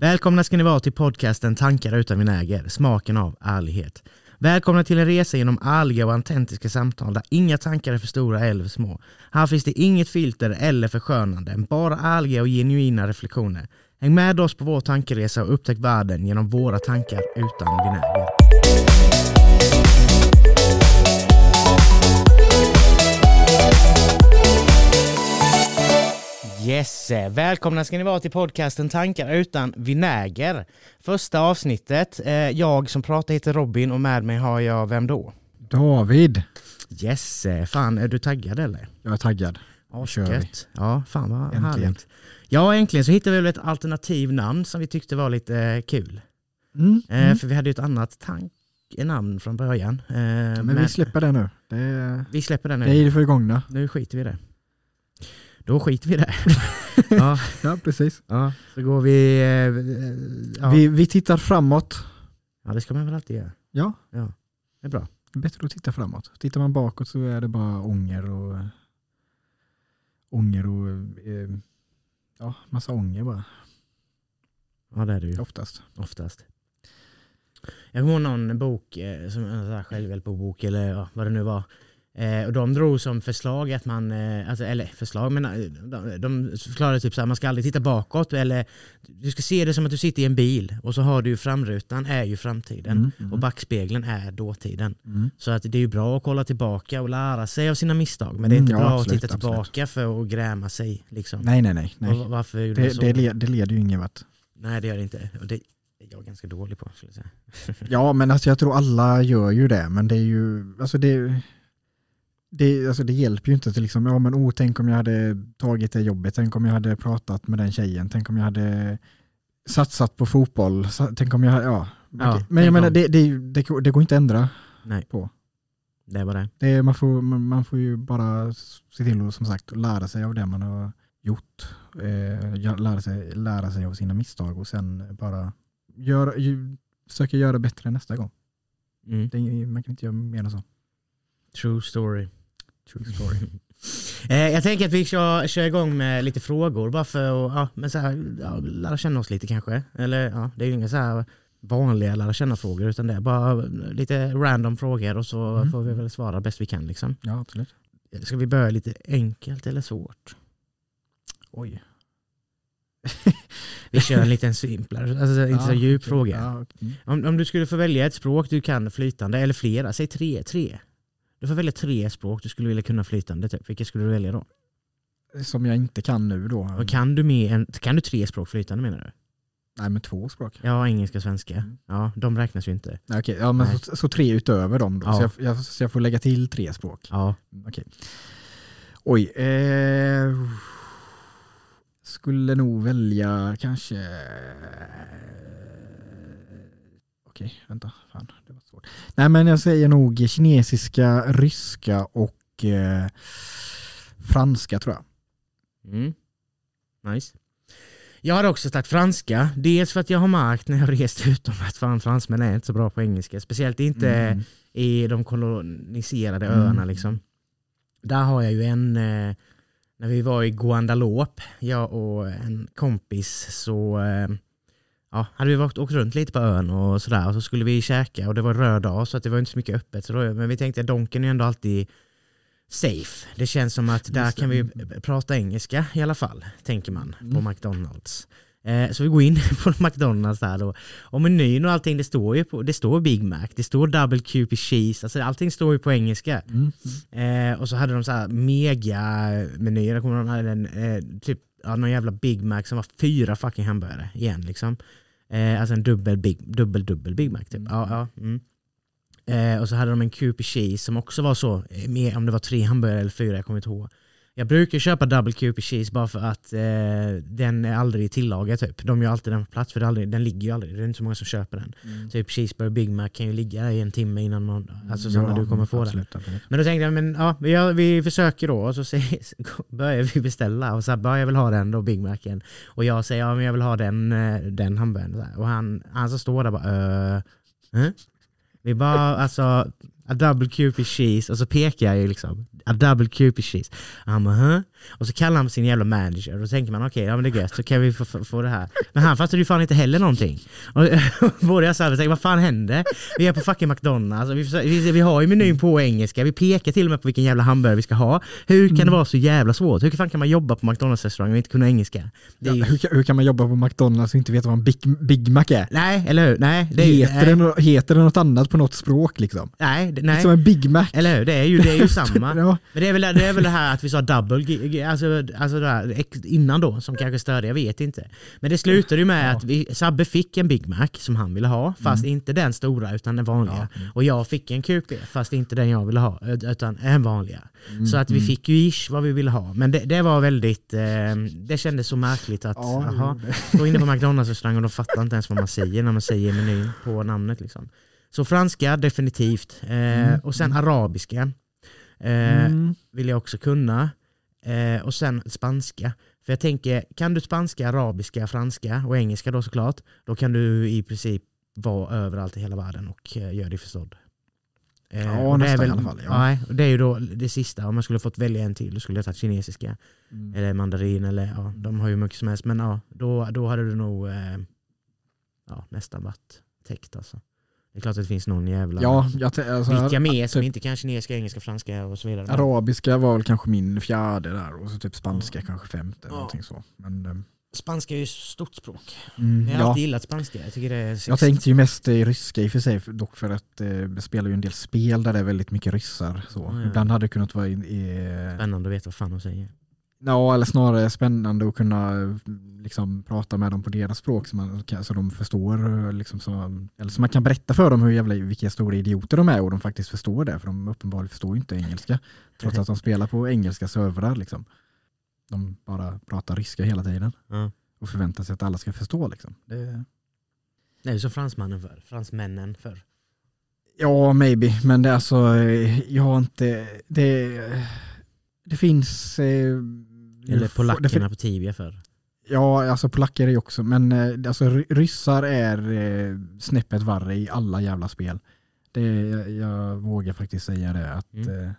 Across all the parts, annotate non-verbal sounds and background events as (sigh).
Välkomna ska ni vara till podcasten Tankar utan vinäger, smaken av ärlighet. Välkomna till en resa genom ärliga och autentiska samtal där inga tankar är för stora eller för små. Här finns det inget filter eller förskönande, bara ärliga och genuina reflektioner. Häng med oss på vår tankeresa och upptäck världen genom våra tankar utan vinäger. Yes, välkomna ska ni vara till podcasten Tankar utan vinäger. Första avsnittet, eh, jag som pratar heter Robin och med mig har jag, vem då? David. Yes, fan är du taggad eller? Jag är taggad. Asgött. Ja, fan vad Äntligen. härligt. Ja, äntligen så hittade vi väl ett alternativ namn som vi tyckte var lite eh, kul. Mm. Eh, Mm. För vi hade ju ett annat tank namn från början. Men Men vi släpper det nu. Det, vi släpper det nu. är det förgångna. Nu skiter vi i det. Då skiter vi i det. (laughs) ja, Ja, precis. ja, så går vi... Eh, ja. Vi, vi tittar framåt. ja, det ska man väl alltid göra. Ja, Det är bra. det är bättre att titta framåt. Tittar man bakåt så är det bara ånger och ånger och eh, ja, massa ånger bara Ja, det är det ju oftast. oftast. Jag kommer ihåg någon bok, eh, som en självhjälpbok eller ja, vad det nu var. Eh, och de drog som förslag att man, eh, alltså, eller förslag, men eh, de, de förklarade typ så här, man ska aldrig titta bakåt eller du ska se det som att du sitter i en bil och så har du ju framrutan är ju framtiden Mm, mm, och backspegeln är dåtiden. mm. Så att det är ju bra att kolla tillbaka och lära sig av sina misstag men det är Mm, inte ja, bra absolut, att titta absolut. tillbaka för att gräma sig. Liksom. Nej, nej, nej. nej. Och varför jag Det, så? det, le- det leder ju ingen vart. Nej det gör det inte. Och det är jag ganska dålig på skulle jag säga. Ja, men alltså jag tror alla gör ju det, men det är ju, alltså det, det, alltså det hjälper ju inte till liksom, ja men oh, tänk om jag hade tagit det jobbet, tänk om jag hade pratat med den tjejen, tänk om jag hade satsat på fotboll, tänk om jag hade, ja. Ja, men jag menar, det, det, det, det går inte att ändra. Nej. På. Det var det. Det, man, får, man, får ju bara se till att som sagt lära sig av det man har gjort, eh, lära, sig, lära sig av sina misstag och sen bara gör, ju, försöka göra bättre nästa gång. Mm. Det, man kan inte göra mer än så. True story. True story. (laughs) Eh, jag tänker att vi kör, kör igång med lite frågor bara för att ja, men så här, ja, lära känna oss lite kanske. Eller ja, det är ju inga så här vanliga lära känna frågor utan det är bara lite random frågor och så Mm. får vi väl svara bäst vi kan. Liksom. Ja, absolut. Ska vi börja lite enkelt eller svårt? Oj. (laughs) Vi kör en liten simplare, alltså inte så djup okej. fråga. Ja, okej. Mm. Om, om du skulle få välja ett språk du kan flytande, eller flera, säg tre, tre. Du får välja tre språk du skulle vilja kunna flytande, typ. vilka skulle du välja då? Som jag inte kan nu då. Och kan, du med en, kan du tre språk flytande menar du? Nej, men två språk. Ja, engelska och svenska. Mm. Ja, de räknas ju inte. Nej, okej. Ja, men så, så tre utöver dem då. Ja. Så, jag, jag, så jag får lägga till tre språk. Ja, Mm, Okej. Oj. Eh, skulle nog välja kanske... Okej, vänta. Fan, det var svårt. Nej, men jag säger nog kinesiska, ryska och eh, franska tror jag. mm. nice. Jag hade också tagit franska, dels för att jag har märkt när jag (laughs) rest utomlands att fan fransmän är inte så bra på engelska. Speciellt inte Mm. i de koloniserade Mm. öarna liksom. Där har jag ju en, eh, när vi var i Guandalop, jag och en kompis, så eh, ja, hade vi åkt, åkt runt lite på ön och sådär och så skulle vi käka och det var röd dag så att det var inte så mycket öppet. Så då, men vi tänkte att Donken är ändå alltid safe. Det känns som att där kan vi prata engelska i alla fall, tänker man på Mm. McDonalds. Eh, så vi går in (laughs) på McDonalds där då. Och menyn och allting, det står ju på, det står Big Mac, det står Double QP Cheese, alltså allting står ju på engelska. Mm. Eh, och så hade de så här mega menyer, jag kommer ihåg de hade en, eh, typ, ja, någon jävla Big Mac som var fyra fucking hamburgare igen liksom. Eh, alltså en dubbel, big, dubbel, dubbel Big Mac typ. Mm. Ja, ja, mm. eh, och så hade de en QP Cheese som också var så, eh, med, om det var tre hamburgare eller fyra, jag kommer inte ihåg. Jag brukar köpa double QP cheese bara för att eh, den är aldrig tillagad typ. De gör alltid den på plats för aldrig, den ligger ju aldrig. Det är inte så många som köper den. Mm. Typ cheeseburger Big Mac kan ju ligga i en timme innan man, alltså så när du kommer få den. absolut, Absolut. Men då tänkte jag, men ja, vi, vi försöker då och så säger, (laughs) börjar vi beställa och så här, jag vill ha den då, Big Macen. Och jag säger, ja men jag vill ha den, eh, den hamburgaren. Så. Och han, han som står där bara, uh, Vi bara, alltså, a double cupid cheese och så pekar jag ju liksom, a double cupid cheese. Han bara, huh? Och så kallar han sin jävla manager och då tänker man okej, okay, ja men det är gött, så kan vi få, få, få det här. Men han fattade ju fan inte heller någonting. Och, (laughs) både jag och Salve tänkte, vad fan hände? Vi är på fucking McDonalds, vi, vi, vi har ju menyn på engelska, vi pekar till och med på vilken jävla hamburgare vi ska ha. Hur kan det vara så jävla svårt? Hur fan kan man jobba på McDonalds restaurang och inte kunna engelska? Ja, ju... hur, hur, kan man jobba på McDonalds och inte veta vad en Big, Big Mac är? Nej, eller hur? Nej, det heter, nej. Det, heter det något annat på något språk liksom? Nej, det, nej. Som en Big Mac. Eller hur? Det är ju, det är ju samma. (laughs) ja. Men det är, väl, det är väl det här att vi sa double, alltså, alltså där, innan då, som kanske störde, jag vet inte. Men det slutade ju med ja. att vi, Sabbe fick en Big Mac som han ville ha, fast mm. inte den stora utan den vanliga. Ja. Och jag fick en QP, fast inte den jag ville ha, utan en vanliga. Mm. Så att vi mm. fick ju ish vad vi ville ha. Men det, det var väldigt, eh, det kändes så märkligt att, ja, aha, gå inne på McDonalds restaurang och de fattar inte ens vad man säger när man säger menyn på namnet. Liksom. Så franska definitivt. Eh, mm. Och sen arabiska eh, mm. vill jag också kunna. Eh, och sen spanska. För jag tänker, kan du spanska, arabiska, franska och engelska då såklart, då kan du i princip vara överallt i hela världen och eh, göra dig förstådd. Eh, ja, nästan väl, i alla fall. Ja. Nej, det är ju då det sista, om man skulle fått välja en till, då skulle jag tagit kinesiska. Mm. Eller mandarin, eller ja, de har ju mycket som helst. Men ja, då, då hade du nog eh, ja, nästan varit täckt alltså. Det är klart att det finns någon jävla... Ja, jag alltså, Vilka mer som typ, inte kan kinesiska, engelska, franska och så vidare. Arabiska var väl kanske min fjärde där och så typ spanska ja. kanske femte. Ja. Någonting så. Men, um... Spanska är ju stort språk. Mm, jag har ja. alltid gillat spanska. Jag, tycker det är jag tänkte ju mest i ryska i och för sig, dock för att eh, det spelar ju en del spel där det är väldigt mycket ryssar. Så. Ja, Ibland hade det kunnat vara i, i... Spännande att veta vad fan de säger. Ja, eller snarare spännande att kunna liksom, prata med dem på deras språk så, man, så de förstår. Liksom, så, eller så man kan berätta för dem hur jävla, vilka stora idioter de är och de faktiskt förstår det. För de uppenbarligen förstår inte engelska. Trots att de spelar på engelska servrar. Liksom. De bara pratar ryska hela tiden. Mm. Och förväntar sig att alla ska förstå. Liksom. Det... det är som fransmannen för. Fransmännen för. Ja, maybe. Men det är alltså, jag har inte... Det, det finns... Eh, eller polackerna på Tibia för. Ja, alltså polacker är ju också, men eh, alltså, ryssar är eh, snäppet värre i alla jävla spel. Det, jag, jag vågar faktiskt säga det. att mm. eh,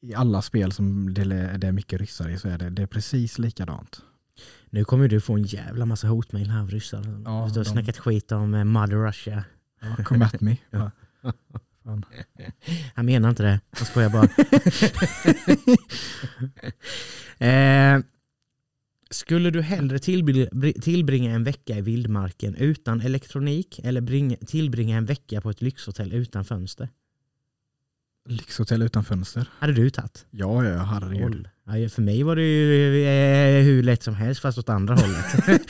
I alla spel som det, det, är mycket ryssar i så är det, det är precis likadant. Nu kommer du få en jävla massa hotmail här av ryssar. Ja, du har de... snackat skit om eh, Mother Russia. Ja, come at me. (laughs) ja. Han menar inte det, jag skojar bara. (laughs) eh, skulle du hellre tillbringa en vecka i vildmarken utan elektronik eller bringa, tillbringa en vecka på ett lyxhotell utan fönster? Lyxhotell utan fönster? Hade du tagit? Ja, ja herregud. Ja, för mig var det ju eh, hur lätt som helst fast åt andra hållet. (laughs)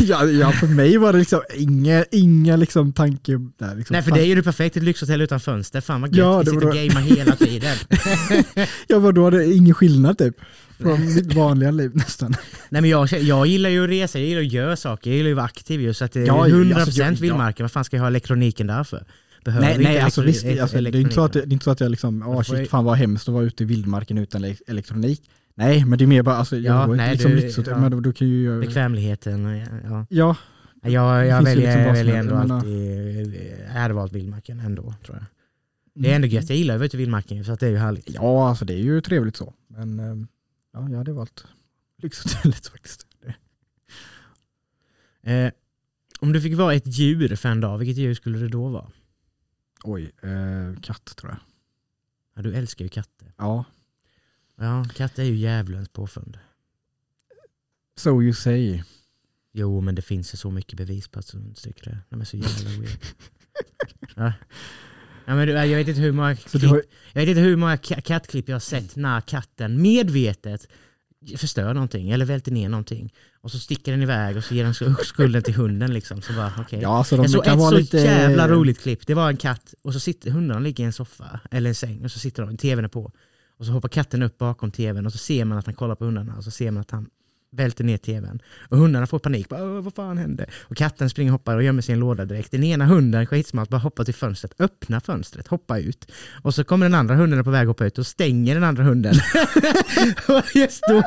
ja, ja, för mig var det liksom inga, inga liksom tanke där. Liksom. Nej, för det är ju det perfekt, ett lyxhotell utan fönster. Fan vad gött, ja, vi sitter och gamear hela tiden. (laughs) ja, vadå, det är ingen skillnad typ? Från mitt vanliga liv nästan. Nej men jag, jag gillar ju att resa, jag gillar att göra saker, jag gillar att vara aktiv ju. Så att är ja, 100% alltså, vildmarken, vad fan ska jag ha elektroniken där för? Behöver nej, nej alltså, visst, alltså, det, är inte så att, det är inte så att jag liksom, åh oh, shit fan vad hemskt att vara ute i vildmarken utan elektronik. Nej, men det är mer bara, alltså, ja, jag nej, liksom du, lyxigt, ja. men du kan ju. Bekvämligheten, ja. Ja. Jag, jag väljer, liksom väljer ändå alltid, jag hade valt vildmarken ändå tror jag. Det är ändå gött, jag gillar att vara ute i vildmarken så att det är ju härligt. Ja, alltså det är ju trevligt så. Men ehm, ja, jag hade valt lyxhotellet (laughs) faktiskt. Eh, om du fick vara ett djur för en dag, vilket djur skulle det då vara? Oj, eh, katt tror jag. Ja, du älskar ju katter. Ja. Ja, katter är ju djävulens påfund. So you say. Jo, men det finns ju så mycket bevis på att de tycker det. De är så jävla (laughs) weird. ja. Ja, men jag, vet inte hur många klipp, jag vet inte hur många kattklipp jag har sett när katten medvetet förstör någonting eller välter ner någonting. Och så sticker den iväg och så ger den skulden till hunden. Liksom. Så bara, okay. ja, så de jag såg ett så lite... jävla roligt klipp. Det var en katt och så sitter hundarna ligger i en soffa eller en säng och så sitter de, tvn är på. Och så hoppar katten upp bakom tvn och så ser man att han kollar på hundarna och så ser man att han välter ner tvn. Och hundarna får panik, bara, vad fan hände? Och katten springer och hoppar och gömmer sig i en låda direkt. Den ena hunden, skitsmart, bara hoppar till fönstret, öppnar fönstret, hoppar ut. Och så kommer den andra hunden på väg att hoppa ut och stänger den andra hunden. (laughs) och, just då,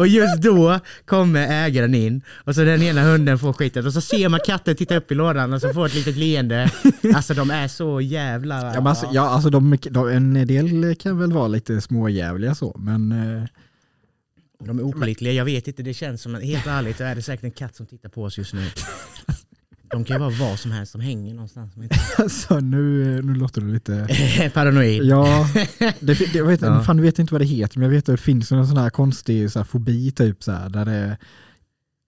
och just då kommer ägaren in och så den ena hunden får skiten och så ser man katten titta upp i lådan och så får ett litet leende. Alltså de är så jävla... Ja, men alltså, ja, alltså de, de, en del kan väl vara lite småjävliga så, men eh, de är opålitliga, jag vet inte, det känns som, helt ärligt, så är det säkert en katt som tittar på oss just nu. De kan ju vara vad som helst, de hänger någonstans. (laughs) alltså, nu, nu låter det lite... (laughs) Paranoid. Ja, det, det, jag vet, (laughs) Ja. fan, jag vet inte vad det heter, men jag vet att det finns en sån här konstig så här, fobi typ så här, där det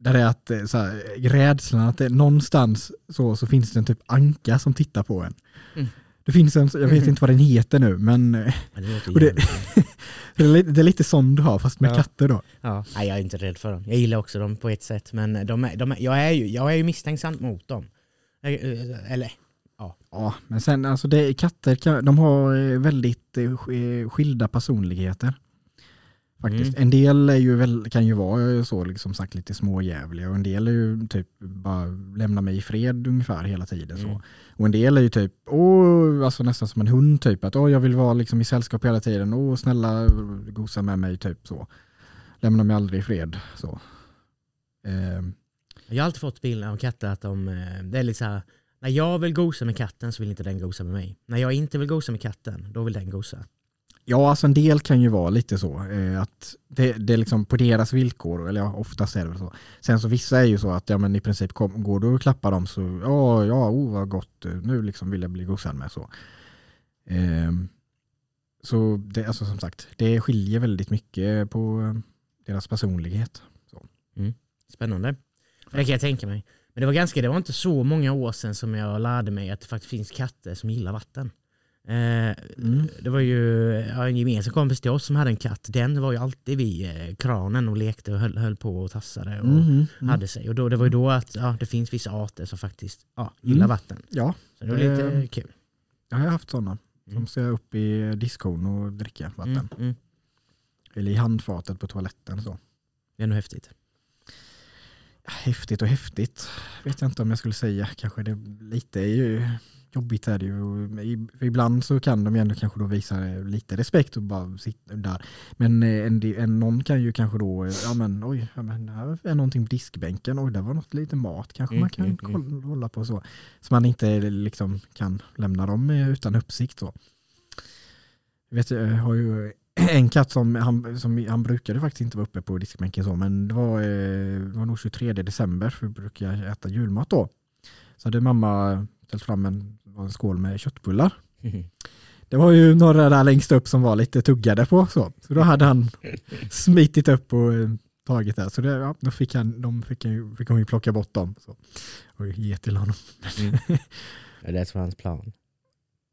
där det är att eh, så här, rädslan att det, någonstans så, så finns det en typ anka som tittar på en. Mm. Det finns en, jag vet inte vad den heter nu, men eh, Ja, det Och det- (laughs) det är, lite, det är lite sån du har fast med Ja. katter då. Ja. Nej, jag är inte rädd för dem. Jag gillar också dem på ett sätt, men de är, de är, jag, är ju, jag är ju misstänksam mot dem. Jag- eh, Eller, Ja, men sen alltså det, katter kan, de har eh, väldigt eh, sk- skilda personligheter. Faktiskt. Mm. En del är ju väl, kan ju vara så liksom sagt lite småjävliga och en del är ju typ bara lämna mig i fred ungefär hela tiden. Så. Mm. Och en del är ju typ, åh, alltså nästan som en hund typ, att åh, jag vill vara liksom i sällskap hela tiden, åh snälla gosa med mig typ så. Lämna mig aldrig i fred. Så. Ehm, jag har alltid fått bilden av katter att de, eh, det är lite så här. när jag vill gosa med katten så vill inte den gosa med mig. När jag inte vill gosa med katten, då vill den gosa. Ja, alltså en del kan ju vara lite så. Eh, att det, det är liksom på deras villkor, eller ja, oftast är det väl så. Sen så vissa är ju så att ja, men i princip kom, går du och klappar dem så ja, ja, oh, vad gott, eh, nu liksom vill jag bli gosad med så. Eh, så det, alltså som sagt, det skiljer väldigt mycket på eh, deras personlighet. Mm. Spännande. Det kan jag tänka mig. Men det var, ganska, det var inte så många år sedan som jag lärde mig att det faktiskt finns katter som gillar vatten. Eh, Mm. Det var ju en gemensam kompis till oss som hade en katt. Den var ju alltid vid eh, kranen och lekte och höll, höll på och tassade och Mhm, mm. hade sig. Och då, det var ju då att ja, det finns vissa arter som faktiskt ja, gillar Mm. vatten. Ja, Så det var lite Eh, kul. jag har haft sådana. Mm. De ska upp i diskon och dricka vatten. Mm, mm. Eller i handfatet på toaletten. Så. Det är nog häftigt. Häftigt och häftigt vet jag inte om jag skulle säga. Kanske det lite är ju jobbigt är det ju. Ibland så kan de ju ändå kanske då visa lite respekt och bara sitta där. Men eh, en, en, någon kan ju kanske då, eh, ja men oj, ja, men här är någonting på diskbänken, oj det var något lite mat kanske Mm, man kan mm, mm. kolla, hålla på så. Så man inte liksom kan lämna dem eh, utan uppsikt så. Jag vet, jag har ju (clears throat) en katt som han, som han brukade faktiskt inte vara uppe på diskbänken så, men det var, eh, det var nog 23 december för vi brukar äta julmat då. Så hade mamma ställt fram en, en skål med köttbullar. Det var ju några där längst upp som var lite tuggade på så. Så då hade han smitit upp och eh, tagit det. Så det, ja, då fick, han, de fick, fick hon ju plocka bort dem. Så. Och ge till honom. Mm. (laughs) Det var hans plan.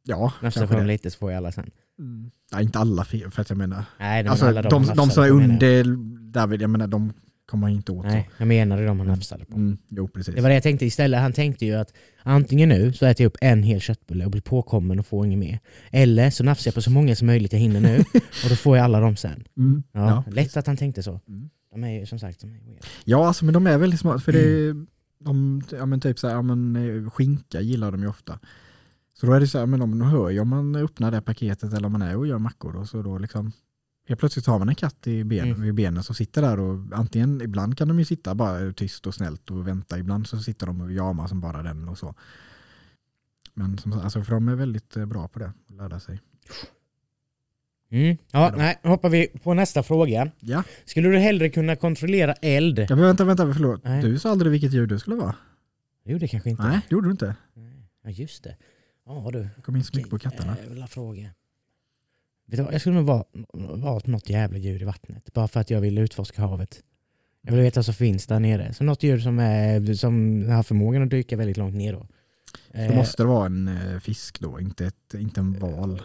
Ja, Nafsa kanske på dem det. lite så får jag alla sen. Mm. Nej, inte alla för att jag menar. Nej, de, Alltså, alla de, de, de, som är under David, jag menar de kommer man inte åt. Nej, jag menade de han nafsade på. Mm, jo, precis. Det var det jag tänkte istället. Han tänkte ju att antingen nu så äter jag upp en hel köttbulle och blir påkommen och får inget mer. Eller så nafsar jag på så många som möjligt jag hinner nu (laughs) och då får jag alla dem sen. Mm, Ja, ja. Lätt att han tänkte så. Mm. De är ju som sagt de är weird. Ja, alltså, men de är väldigt smart. För det, Mm. de, ja, men typ så här, ja, men, eh, skinka gillar de ju ofta. Så då är det så här, men de hör ju om man öppnar det paketet eller om man är och gör mackor. Och så då liksom, helt plötsligt har man en katt i ben, Mm. vid benen som sitter där och antingen, ibland kan de ju sitta bara tyst och snällt och vänta. Ibland så sitter de och jamar som bara den och så. Men som, alltså, för de är väldigt eh, bra på det, att lära sig. Mm. Ja, nej, hoppar vi på nästa fråga. Ja, Skulle du hellre kunna kontrollera eld? ja men vänta, vänta, förlåt. Nej. Du sa aldrig vilket djur du skulle vara. Jo, det kanske inte. Nej, det gjorde du inte. Ja, just det. Ja du. Jag kom in så mycket på katterna. Jävla fråga. Vet du vad, jag skulle nog vara, vara något jävla djur i vattnet. Bara för att jag vill utforska havet. Jag vill veta vad som finns där nere. Så något djur som, är, som har förmågan att dyka väldigt långt ner då. Då Eh, måste det vara en eh, fisk då, inte, ett, inte en val.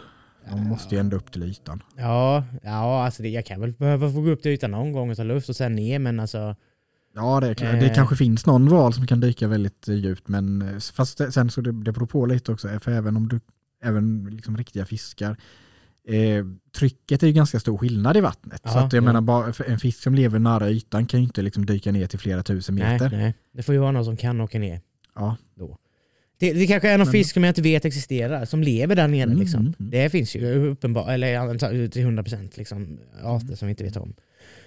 De måste ju ändå upp till ytan. Ja, ja alltså det, jag kan väl behöva få gå upp till ytan någon gång och ta luft och sen ner men alltså Ja, det, är klart. det Eh. kanske finns någon val som kan dyka väldigt eh, djupt, men fast det, sen så det, det beror på lite också, för även om du, även liksom riktiga fiskar, eh, trycket är ju ganska stor skillnad i vattnet. så Ja, att jag ja. menar, bara, en fisk som lever nära ytan kan ju inte liksom dyka ner till flera tusen Nej, meter. nej. Det får ju vara någon som kan åka ner. Ja. Då. Det, det kanske är någon Men- fisk som jag inte vet existerar, som lever där nere. Mm, Liksom. mm, mm. Det finns ju uppenbart, eller till 100% liksom, arter som vi inte vet om.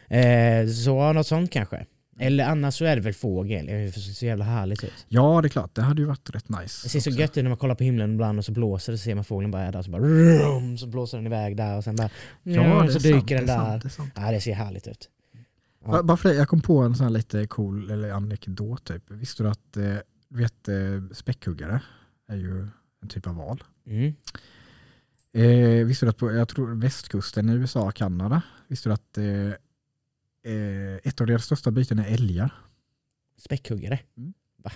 Eh, så något sånt kanske. Eller annars så är det väl fågel, det ser så jävla härligt ut. ja, det är klart. Det hade ju varit rätt nice. Det ser så också. gött ut när man kollar på himlen ibland och så blåser det så ser man fågeln bara är där så bara rum, så blåser den iväg där och sen bara Ja, det är så sant, dyker den det är där. sant, det sant. Ja det ser härligt ut. Ja. Ba- Bara för det, jag kom på en sån här lite cool eller anekdot typ. Visste du att eh, du vet, eh, späckhuggare är ju en typ av val? Mm. Eh, visste du att på jag tror, västkusten i USA och Kanada, visste du att eh, eh, ett av deras största byten är älgar? Späckhuggare? Mm. Va?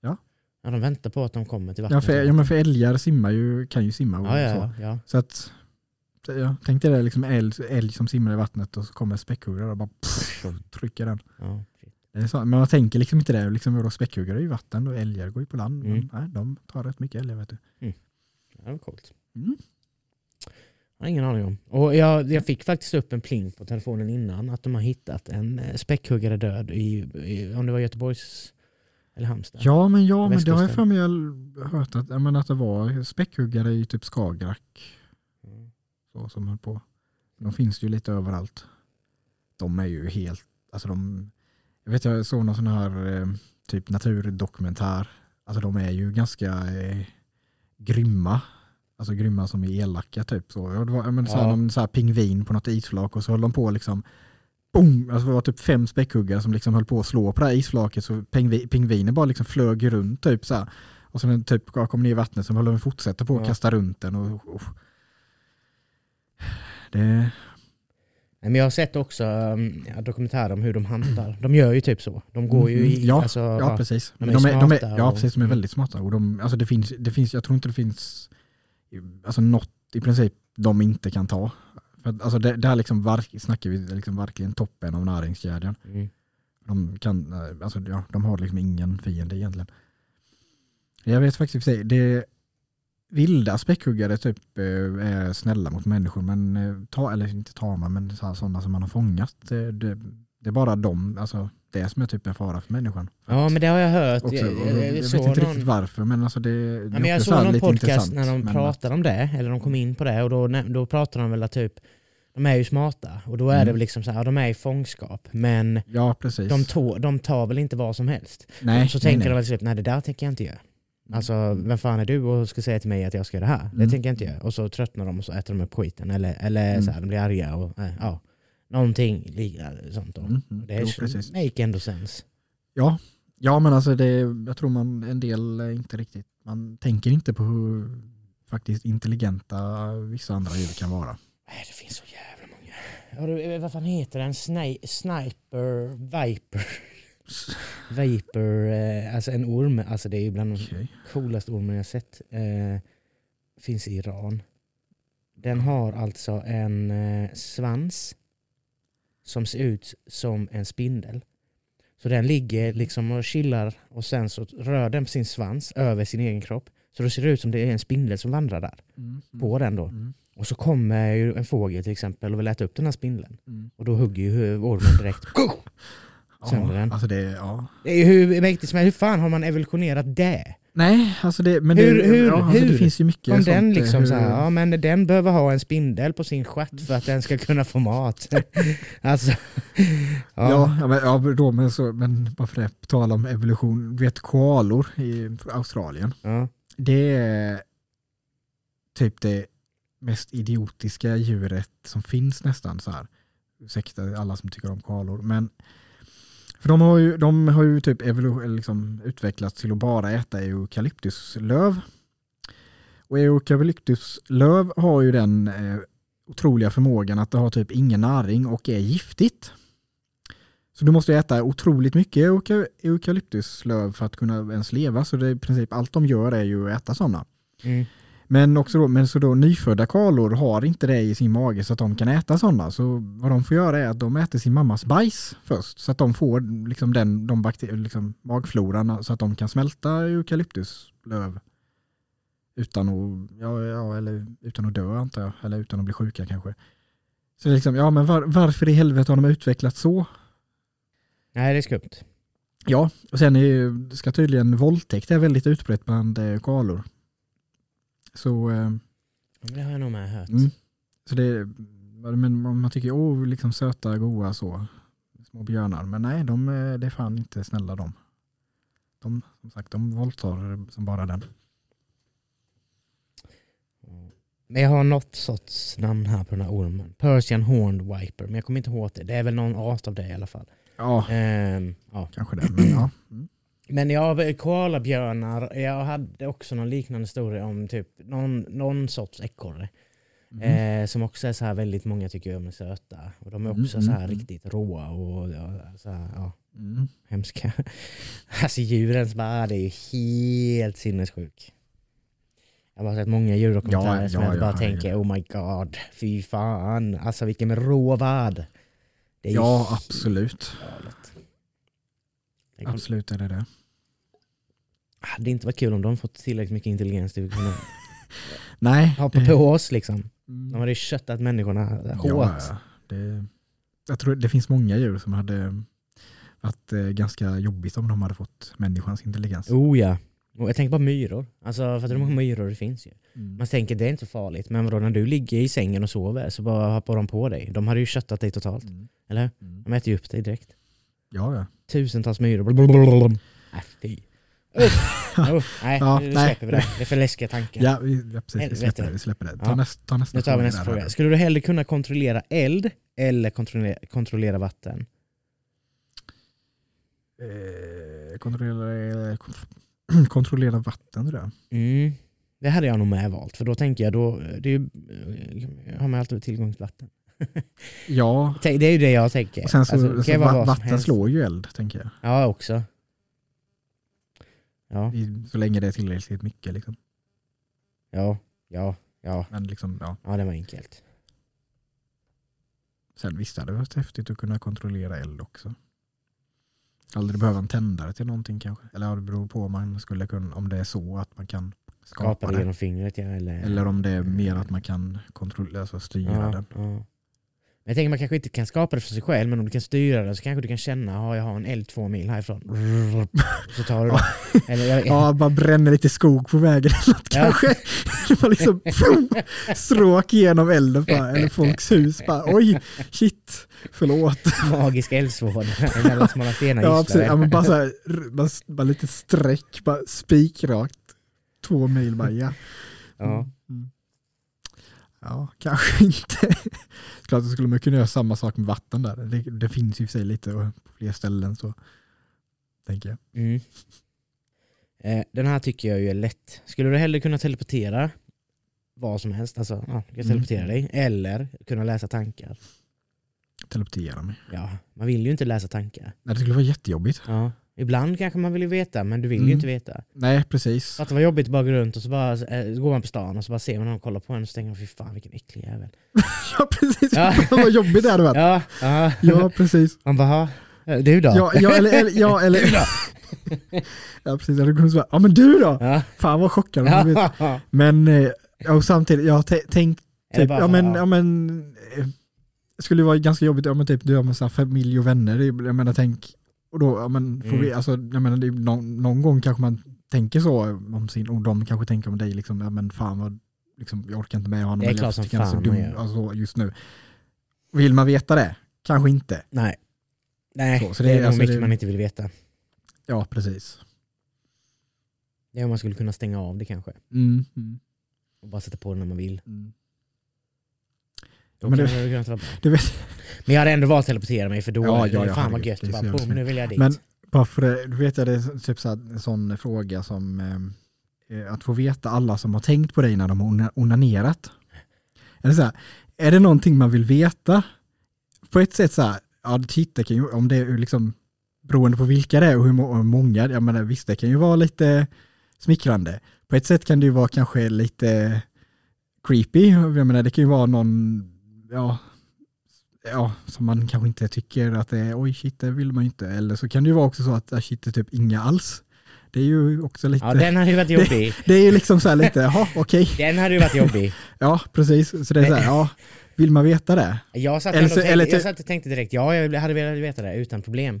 Ja. Ja de väntar på att de kommer till Ja vattnet. för, ja, men för älgar simmar ju, kan ju simma och ja, ja, så. ja, ja. Så att, så ja, tänk dig det, liksom älg, älg som simmar i vattnet och så kommer späckhuggare och bara pff, och trycker den. ja. så, men man tänker liksom inte det, liksom, vadå, späckhuggare är ju vatten och älgar går ju på land. Mm. Men, nej, de tar rätt mycket älgar vet du. Ja, det var coolt. Mm. Jag har ingen aning om. Och jag, jag fick faktiskt upp en pling på telefonen innan att de har hittat en eh, späckhuggare död i, i om det var Göteborgs eller Halmstad. Ja men, ja, men det har jag för mig hört att, menar, att det var späckhuggare i typ Skagerrak Mm. så, som höll på. De finns ju lite överallt. De är ju helt, alltså de, jag vet jag såg någon sån här eh, typ naturdokumentär. Alltså de är ju ganska eh, grymma. Alltså grymma som är elaka typ så. Ja, det var, menar, så här, Ja. någon så här pingvin på något isflak och så höll de på liksom Boom! Alltså det var typ fem späckhuggare som liksom höll på att slå på det här isflaket så pingvi, pingvinen bara liksom flög runt typ så här. Och den typ kom ner i vattnet så höll de fortsätta på att Ja. kasta runt den. Och, och. Det, Men jag har sett också um, dokumentärer om hur de handlar. De gör ju typ så. De går ju i... Ja, alltså, ja, precis. de De är är, de är, ja, och- precis. De är väldigt smarta. Och de, alltså det finns, det finns, jag tror inte det finns alltså något i princip de inte kan ta. För att, alltså det, här liksom verk, snackar vi liksom verkligen toppen av näringskedjan. Mm. De, kan, alltså, ja, de har liksom ingen fiende egentligen. Jag vet faktiskt i det vilda späckhuggare typ eh, är snälla mot människor, men eh, ta, eller inte tama, men sådana som man har fångat. Det, det, det är bara de, alltså det som är typ en fara för människan. Ja men det har jag hört. Också, jag, jag, jag, jag, vet inte riktigt varför, men alltså det, det ja, men jag såg någon podcast när de pratade om det, eller de kom in på det och då, då pratade de väl att typ de är ju smarta och då är det Mm. väl liksom så här, de är i fångskap men Ja, precis. de, to, de tar väl inte vad som helst. nej, så nej, tänker nej. de väl typ, nej det där tänker jag inte göra. Alltså vem fan är du och ska säga till mig att jag ska göra det här? Det Mm. tänker jag inte göra. Och så tröttnar de och så äter de upp skiten. Eller, eller Mm. så här, de blir arga och eh, ja. Någonting sånt då. Mm, mm. Det är Jo, precis. make ändå sense. Ja, ja men alltså det, jag tror man en del inte riktigt, man tänker inte på hur faktiskt intelligenta vissa andra djur kan vara. Nej, det finns så jävla många. Ja, du, vad fan heter den? Sni- sniper, viper. (laughs) Viper, eh, alltså en orm. Alltså det är ju bland de Okej. coolaste ormen jag sett. Eh, finns i Iran. Den har alltså en eh, svans som ser ut som en spindel. Så den ligger liksom och chillar och sen så rör den sin svans över sin egen kropp. Så det ser ut som det är en spindel som vandrar där Mm, mm, på den då. mm, Och så kommer ju en fågel till exempel och vill äta upp den här spindeln. mm. Och då hugger ju ormen direkt. (laughs) Sönder den. Alltså det, ja. Det är hur mäktigt som helst. Hur fan har man evolutionerat det? Nej, alltså det, men Hur- det, hur- ja, alltså hur? det finns ju mycket Om den eh, liksom hur- så här, ja men den behöver ha en spindel på sin stjärt för att den ska kunna få mat. (laughs) alltså, ja. Ja, men, ja då, men, så, men bara för det, på tal om evolution, du vet koalor i Australien. ja. Det är typ det mest idiotiska djuret som finns nästan så här. Ursäkta alla som tycker om koalor, men för de har ju, de har ju typ liksom utvecklats till att bara äta eukalyptuslöv. Och eukalyptuslöv har ju den eh, otroliga förmågan att det har typ ingen näring och är giftigt. Så du måste äta otroligt mycket euka- eukalyptuslöv för att kunna ens leva. Så det är i princip allt de gör är ju att äta sådana. Mm. Men också då, men så då nyfödda kalor har inte det i sin mage så att de kan äta sådana. Så vad de får göra är att de äter sin mammas bajs först. Så att de får liksom den, de bakter- liksom magfloran så att de kan smälta eukalyptuslöv. utan att, ja, ja, eller utan att dö antar jag, eller utan att bli sjuka kanske. Så liksom, ja men var, varför i helvete har de utvecklats så? Nej, det är skumt. Ja, och sen är ska tydligen våldtäkt är väldigt utbrett bland eh, koalor. Så, eh, Det har jag nog med hört. mm, så det, men man tycker, åh, liksom söta, goa så, små björnar. Men nej, de, eh, det är fan inte snälla de. De, som sagt, de våldtar som bara den. Men jag har något sorts namn här på den här ormen. Persian Horned Viper, men jag kommer inte ihåg det. Det är väl någon art av det i alla fall. Ja, Ehm, ja. kanske det, men ja. Mm. Men jag koalabjörnar, jag hade också någon liknande historia om typ någon, någon sorts ekorre. Mhm. Eh, som också är så här väldigt många tycker om är söta. Och de är också Mm, så här mm, riktigt råa och ja, så här, ja, Mm. hemska. (laughs) Alltså djurens värld är ju helt sinnessjuk. Jag har sett många djurdokumentärer Ja, som ja, jag ja, bara herregud. tänker oh my god, fy fan. Alltså vilken rå värld. Det är ju Ja, absolut. Absolut är det det. Hade inte varit kul om de fått tillräckligt mycket intelligens till att kunna (laughs) Nej. hoppa på oss liksom. Mm. De hade ju köttat människorna hårt. Ja, det, jag tror det finns många djur som hade varit eh, ganska jobbigt om de hade fått människans intelligens. Oh ja. Och jag tänker bara myror. Alltså för att hur många myror det finns ju. Mm. Man tänker det är inte så farligt. Men vadå när du ligger i sängen och sover så bara hoppar de på dig. De hade ju köttat dig totalt. Mm. Eller hur? Mm. De äter ju upp dig direkt. Ja, ja. Tusentals myror. Blablabla. Nej fy. Oh, (laughs) nej, Ja, nu släpper vi det. Det är för läskiga tankar. Ja, vi, ja precis. Vi släpper det. Vi släpper det. Ta, Ja. ta nästa Nu tar vi nästa fråga. Skulle du hellre kunna kontrollera eld eller kontrollera, kontrollera vatten? Eh, kontrollera, (clears throat) kontrollera vatten tror jag. Mm. Det hade jag nog med valt. För då tänker jag, då, det är ju, har man alltid tillgång till vatten. Ja, (laughs) Det är ju det jag tänker. och sen så, Alltså, så vatten slår ju eld tänker jag. Ja, också. Ja, Så länge det är tillräckligt mycket liksom. ja, ja, ja. Men liksom, ja. Ja, det var enkelt. Sen visst hade det varit häftigt att kunna kontrollera eld också. Aldrig behöva en tändare till någonting kanske. Eller ja, det beror på om man skulle kunna, om det är så att man kan skapa, Skapa det det. genom fingret, ja. Eller, Eller om det är mer att man kan kontrollera, alltså styra ja, den. ja. Men jag tänker man kanske inte kan skapa det för sig själv, men om du kan styra det så kanske du kan känna att jag har en eld två mil härifrån. (laughs) Så tar du. Eller, jag, Ja, bara bränner lite skog på vägen eller något Ja. kanske. Var liksom stråk igenom elden bara, eller folks hus. Bara, Oj, shit, förlåt. Magisk eldsvård mellan Stena Ja, precis. Men bara, så här, bara, bara lite streck, bara spikrakt. Två mil bara, ja. Ja. Mm. Ja, kanske inte. Klart skulle man kunna göra samma sak med vatten där. Det, det finns ju för sig lite på fler ställen så. Tänker jag. Mm. Eh, den här tycker jag ju är lätt. Skulle du hellre kunna teleportera vad som helst, alltså ja, du kan Mm. teleportera dig, eller kunna läsa tankar? Teleportera mig. Ja, man vill ju inte läsa tankar. Nej, det skulle vara jättejobbigt. Ja. Ibland kanske man vill ju veta, men du vill ju Mm. inte veta. Nej, precis. Fatta vad jobbigt att bara gå runt och så bara eh, går man på stan och så bara ser man någon kolla på en och så tänker man fy fan vilken äcklig jävel. (laughs) Ja, precis. Ja. (laughs) Vad jobbigt det hade varit. Ja, ja. Ja, precis. Man bara, "Ha, du då? Ja, ja, eller, eller, ja, (laughs) eller ja, precis. Jag hade säga, ja men du då? Ja. Fan vad chockad. Ja. Men, eh, och samtidigt, jag t- tänk, Eller typ, bara ja men, ja. ja men, eh, det skulle ju vara ganska jobbigt, ja men typ du har med så familj och vänner, det jag menar tänk, och då, ja men, får Mm. vi, alltså, jag menar det någon, någon gång kanske man tänker så om sin, och de kanske tänker om dig liksom, ja men fan vad, liksom, jag orkar inte med honom, Det är klart jag som tycker han är så fan dum, alltså, just nu. Vill man veta det? Kanske inte. Nej. Nej, Så, så det, det är nog alltså, mycket det- man inte vill veta. Ja, precis. Det är om man skulle kunna stänga av det kanske. Mm. Mm. Och bara sätta på det när man vill. Mm. Då men det- det (laughs) vet, Men jag hade ändå valt att teleportera mig för då Ja, ja, ja, fan vad gött. Bara, boom, nu vill jag dit. Men- bara för det, du vet jag det är typ så här, en sån fråga som eh, att få veta alla som har tänkt på dig när de har ona- onanerat. Eller så här, är det någonting man vill veta? På ett sätt så här, ja det kan ju, om det är liksom beroende på vilka det är och hur många, jag menar visst det kan ju vara lite smickrande. På ett sätt kan det ju vara kanske lite creepy, jag menar det kan ju vara någon, ja, ja, som man kanske inte tycker att det är, oj shit det vill man ju inte. Eller så kan det ju vara också så att ah, shit det är typ inga alls. Det är ju också lite... Ja, den hade ju varit (laughs) jobbig. Det är ju liksom så här lite, jaha okej. (laughs) Den hade ju varit jobbig. (laughs) Ja, precis. Så det är så här, ja, vill man veta det? Jag satt, Eller så- tänkte, eller jag satt och tänkte direkt, ja jag hade velat veta det utan problem.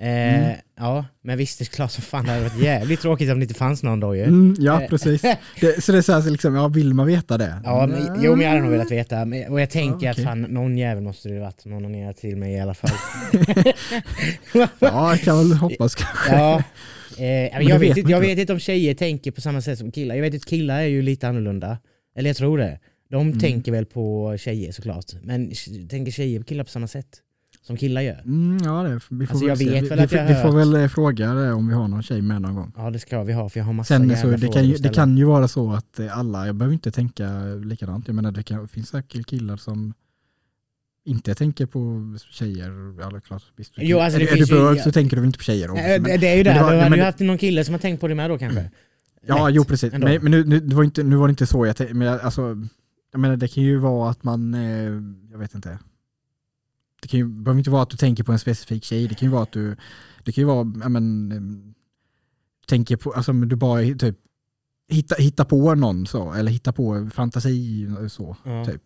Eh, Mm. Ja, men visst det är klart som fan det hade varit jävligt tråkigt om det inte fanns någon då ju. Mm, ja, Eh. precis. (laughs) Det, så det är så här, så liksom, ja, vill man veta det? Ja, men, jo men jag hade nog velat veta. Men, och jag tänker Ja, att okej. fan, någon jävel måste det ju varit som onanerat till mig i alla fall. (laughs) Ja, jag kan väl hoppas kanske. ja. Eh, jag, vet vet, inte- jag vet inte om tjejer tänker på samma sätt som killar. Jag vet att killar är ju lite annorlunda. Eller jag tror det. De Mm. tänker väl på tjejer såklart. Men tänker tjejer på killar på samma sätt? Som killar gör? Mm, ja, det, vi får, Alltså, väl se. vi, vi, vi har får väl eh, fråga det om vi har någon tjej med någon gång. Ja det ska vi ha för jag har massa Sen så det kan, ju, det kan ju vara så att eh, alla, jag behöver inte tänka likadant. Jag menar det kan, finns säkert killar som inte tänker på tjejer. Ja, klart, visst. Jo, alltså, det är, du ju- bög så tänker du väl inte på tjejer? också, Nej, men- det, är ju det, du hade ju haft någon kille som har tänkt på det med då kanske? Ja, Lätt jo precis. ändå. Men, men nu, nu, var inte, nu var det inte så jag tänkte, men jag, alltså, jag menar det kan ju vara att man, eh, jag vet inte. Det kan ju, behöver inte vara att du tänker på en specifik tjej, det kan ju vara att du, det kan ju vara, ja men, eh, tänker på, alltså du bara typ hitta, hitta på någon så, eller hitta på fantasi så, Ja. typ.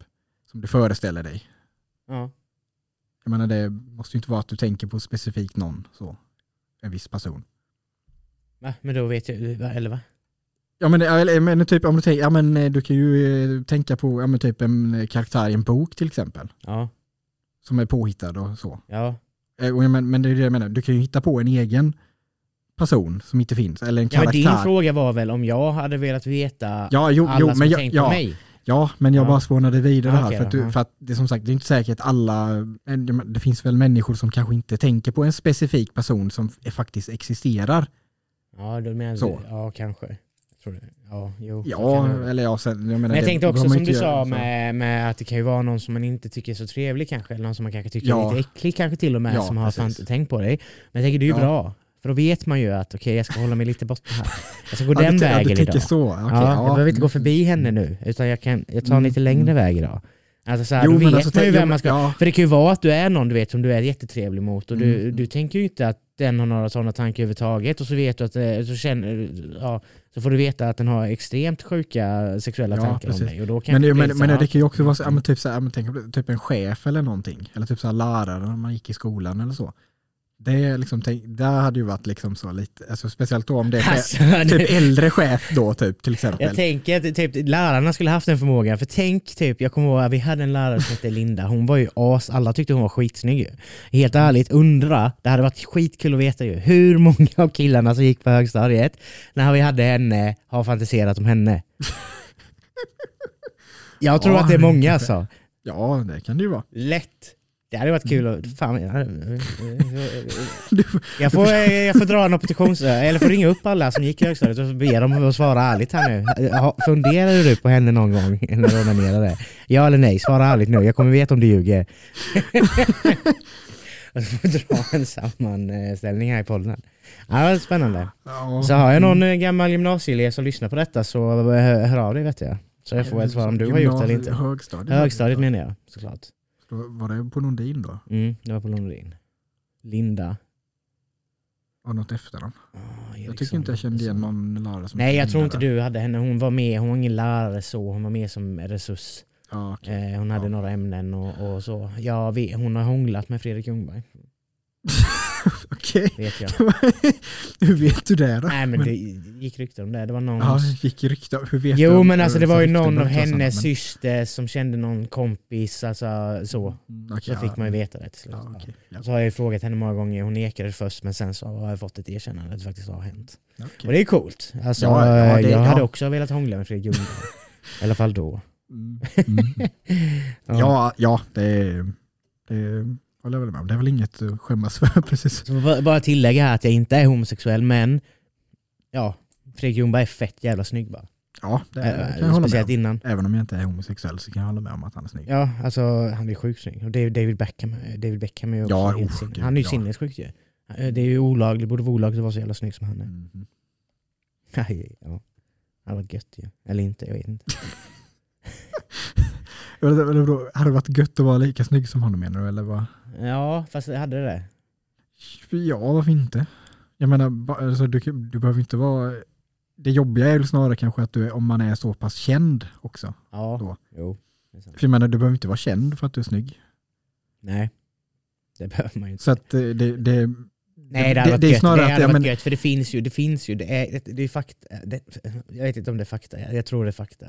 Som du föreställer dig. Ja. Jag menar det måste ju inte vara att du tänker på specifikt någon så, en viss person. Va? Men då vet jag, eller va? Ja men, eller, men typ om du tänker, ja men eh, du kan ju eh, tänka på ja, men typ en karaktär i en bok till exempel. Ja. Som är påhittad och så. Ja. Eh, men, men det är det jag menar, du kan ju hitta på en egen person som inte finns. Eller en ja karaktär. din fråga var väl om jag hade velat veta ja, jo, alla jo, som men jag, tänkt på ja, mig? ja, men jag Ja. bara spånade vidare här. för, att du, för att det är som sagt, det är inte säkert att alla, en- det finns väl människor som kanske inte tänker på en specifik person som faktiskt existerar. Ja, du menar Så. Ja, kanske. Tror det. Ja, jo. Ja, eller ja, sen, jag menar, Men jag det tänkte också som du sa med, med att det kan ju vara någon som man inte tycker är så trevlig kanske, eller någon som man kanske tycker Ja. är lite äcklig kanske till och med, Ja, som har fan tänkt på dig. Men jag tänker det är ju Ja. bra, för då vet man ju att okej jag ska hålla mig lite borta här. Jag ska gå (laughs) den du, vägen du idag. så, okej, ja, jag behöver inte gå mm. förbi henne nu, utan jag, kan, jag tar en Mm, lite längre mm. väg idag. Alltså så här, Jo, då vet alltså, man ju vem man ska... För det kan ju vara att du är någon du vet som du är jättetrevlig mot och du, Mm. du tänker ju inte att den har några sådana tankar överhuvudtaget och så vet du att, eh, så känner, ja, så får du veta att den har extremt sjuka sexuella Ja, tankar precis. om dig. Och då kan Men, det men, men det kan ju också vara så, ja, men typ, så här, men tänk, typ en chef eller någonting. Eller typ så här lärare när man gick i skolan eller så. Det är liksom, där hade ju varit liksom så lite, alltså speciellt då om det är Alltså, typ äldre chef då typ till exempel. Jag tänker att typ, lärarna skulle haft den förmågan, för tänk typ, jag kommer ihåg att vi hade en lärare som hette Linda, hon var ju as, alla tyckte hon var skitsnygg. Helt ärligt, undra, det hade varit skitkul att veta ju, hur många av killarna som gick på högstadiet, när vi hade henne, har fantiserat om henne. (laughs) Jag tror Ja, att det är många alltså. Ja, det kan det ju vara. Lätt. Det hade varit kul att... Fan, jag, jag, (laughs) får, jag får dra en oppositions... Eller får ringa upp alla som gick i högstadiet och be dem att svara ärligt här nu. Funderade du på henne någon gång (laughs) när du onanerade? Ja eller nej? Svara ärligt nu. Jag kommer veta om du ljuger. (laughs) Och så får dra en sammanställning här i podden. Ja, det var spännande. Så har jag någon eh, gammal gymnasieelev som lyssnar på detta så eh, hör hör av dig vet jag. Så jag får väl svara om du har gjort det eller inte. Högstadiet. Högstadiet menar jag såklart. Var det på Nordin då? Mm, det var på Lundin. Linda. Var något efter dem? Ah, Jag tycker inte jag kände igen någon lärare som Nej jag tror inte du hade henne. Hon var med, hon var ingen lärare så, hon var med som resurs. Ja, okej. Eh, hon hade Ja. några ämnen och, och så. Ja, vi, hon har hånglat med Fredrik Ljungberg, (laughs) (laughs) Okej. vet jag. (laughs) Hur vet du det då? Nej men det gick rykten om det. Det var någon... Ja, det gick rykte. Hur vet du? jo men alltså det så var ju rykten någon av hennes men- syster som kände någon kompis, alltså så. Mm, Så okej, fick man ju veta det till slut. Ja, okej. Ja, Så har jag ju frågat henne många gånger, hon nekade först men sen så har jag fått ett erkännande att det faktiskt har hänt. okej. Och det är coolt. Alltså, Ja, ja, det- jag ja. hade också velat hångla med Fredrik Ljungberg. (laughs) I alla fall då. Mm. Mm. Ja, ja, det, är- det håller jag väl med om. Det är väl inget att skämmas för (laughs) precis. Så bara- tillägga här att jag inte är homosexuell men ja, Fredrik Ljungberg är fett jävla snygg bara. Ja, det Äh, kan jag hålla med om. innan. Även om jag inte är homosexuell så kan jag hålla med om att han är snygg. Ja, alltså han är sjukt snygg. Och David Beckham, David Beckham är ju också Ja, helt gud, Han är ju ja. sinnessjuk ju. Det är ju olagligt, det borde vara olagligt att vara så jävla snygg som han är. Mhm. Nej, (laughs) ja. Det hade varit gött ju. Eller inte, jag vet inte. (laughs) Hade det varit gött att vara lika snygg som honom menar du? Eller vad? Ja, fast jag hade det. Ja, varför inte? Jag menar, alltså, du, du behöver inte vara... Det jobbiga är väl snarare kanske att du är, om man är så pass känd också. Ja, Då. jo. För jag menar, du behöver inte vara känd för att du är snygg. Nej, det behöver man ju inte. Så att eh, det, det, Nej det det- hade varit det är gött, snarare det att- hade ja, varit men- gött för det finns ju, det finns ju, det är, det, det är fakta, det, jag vet inte om det är fakta, jag tror det är fakta,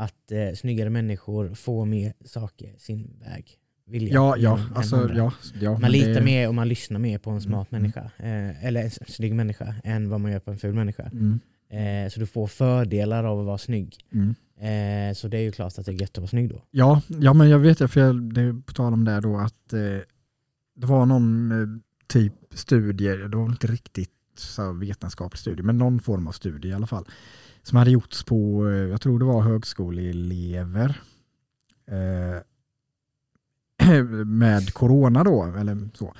att eh, snyggare människor får mer saker sin väg. Vilja, ja, ja, alltså, andra. ja, ja. Man litar det, mer och man lyssnar mer på en smart Mm, människa, eh, eller en snygg människa, än vad man gör på en ful människa. Mm, Eh, så du får fördelar av att vara snygg. mm. Eh, så det är ju klart att det är gött att vara snygg då. Ja, ja, men jag vet det, för jag, det på tal om det då att eh, det var någon eh, typ studie, det var inte riktigt så vetenskaplig studie, men någon form av studie i alla fall, som hade gjorts på, eh, jag tror det var högskoleelever, eh, (clears throat) med corona då, eller så.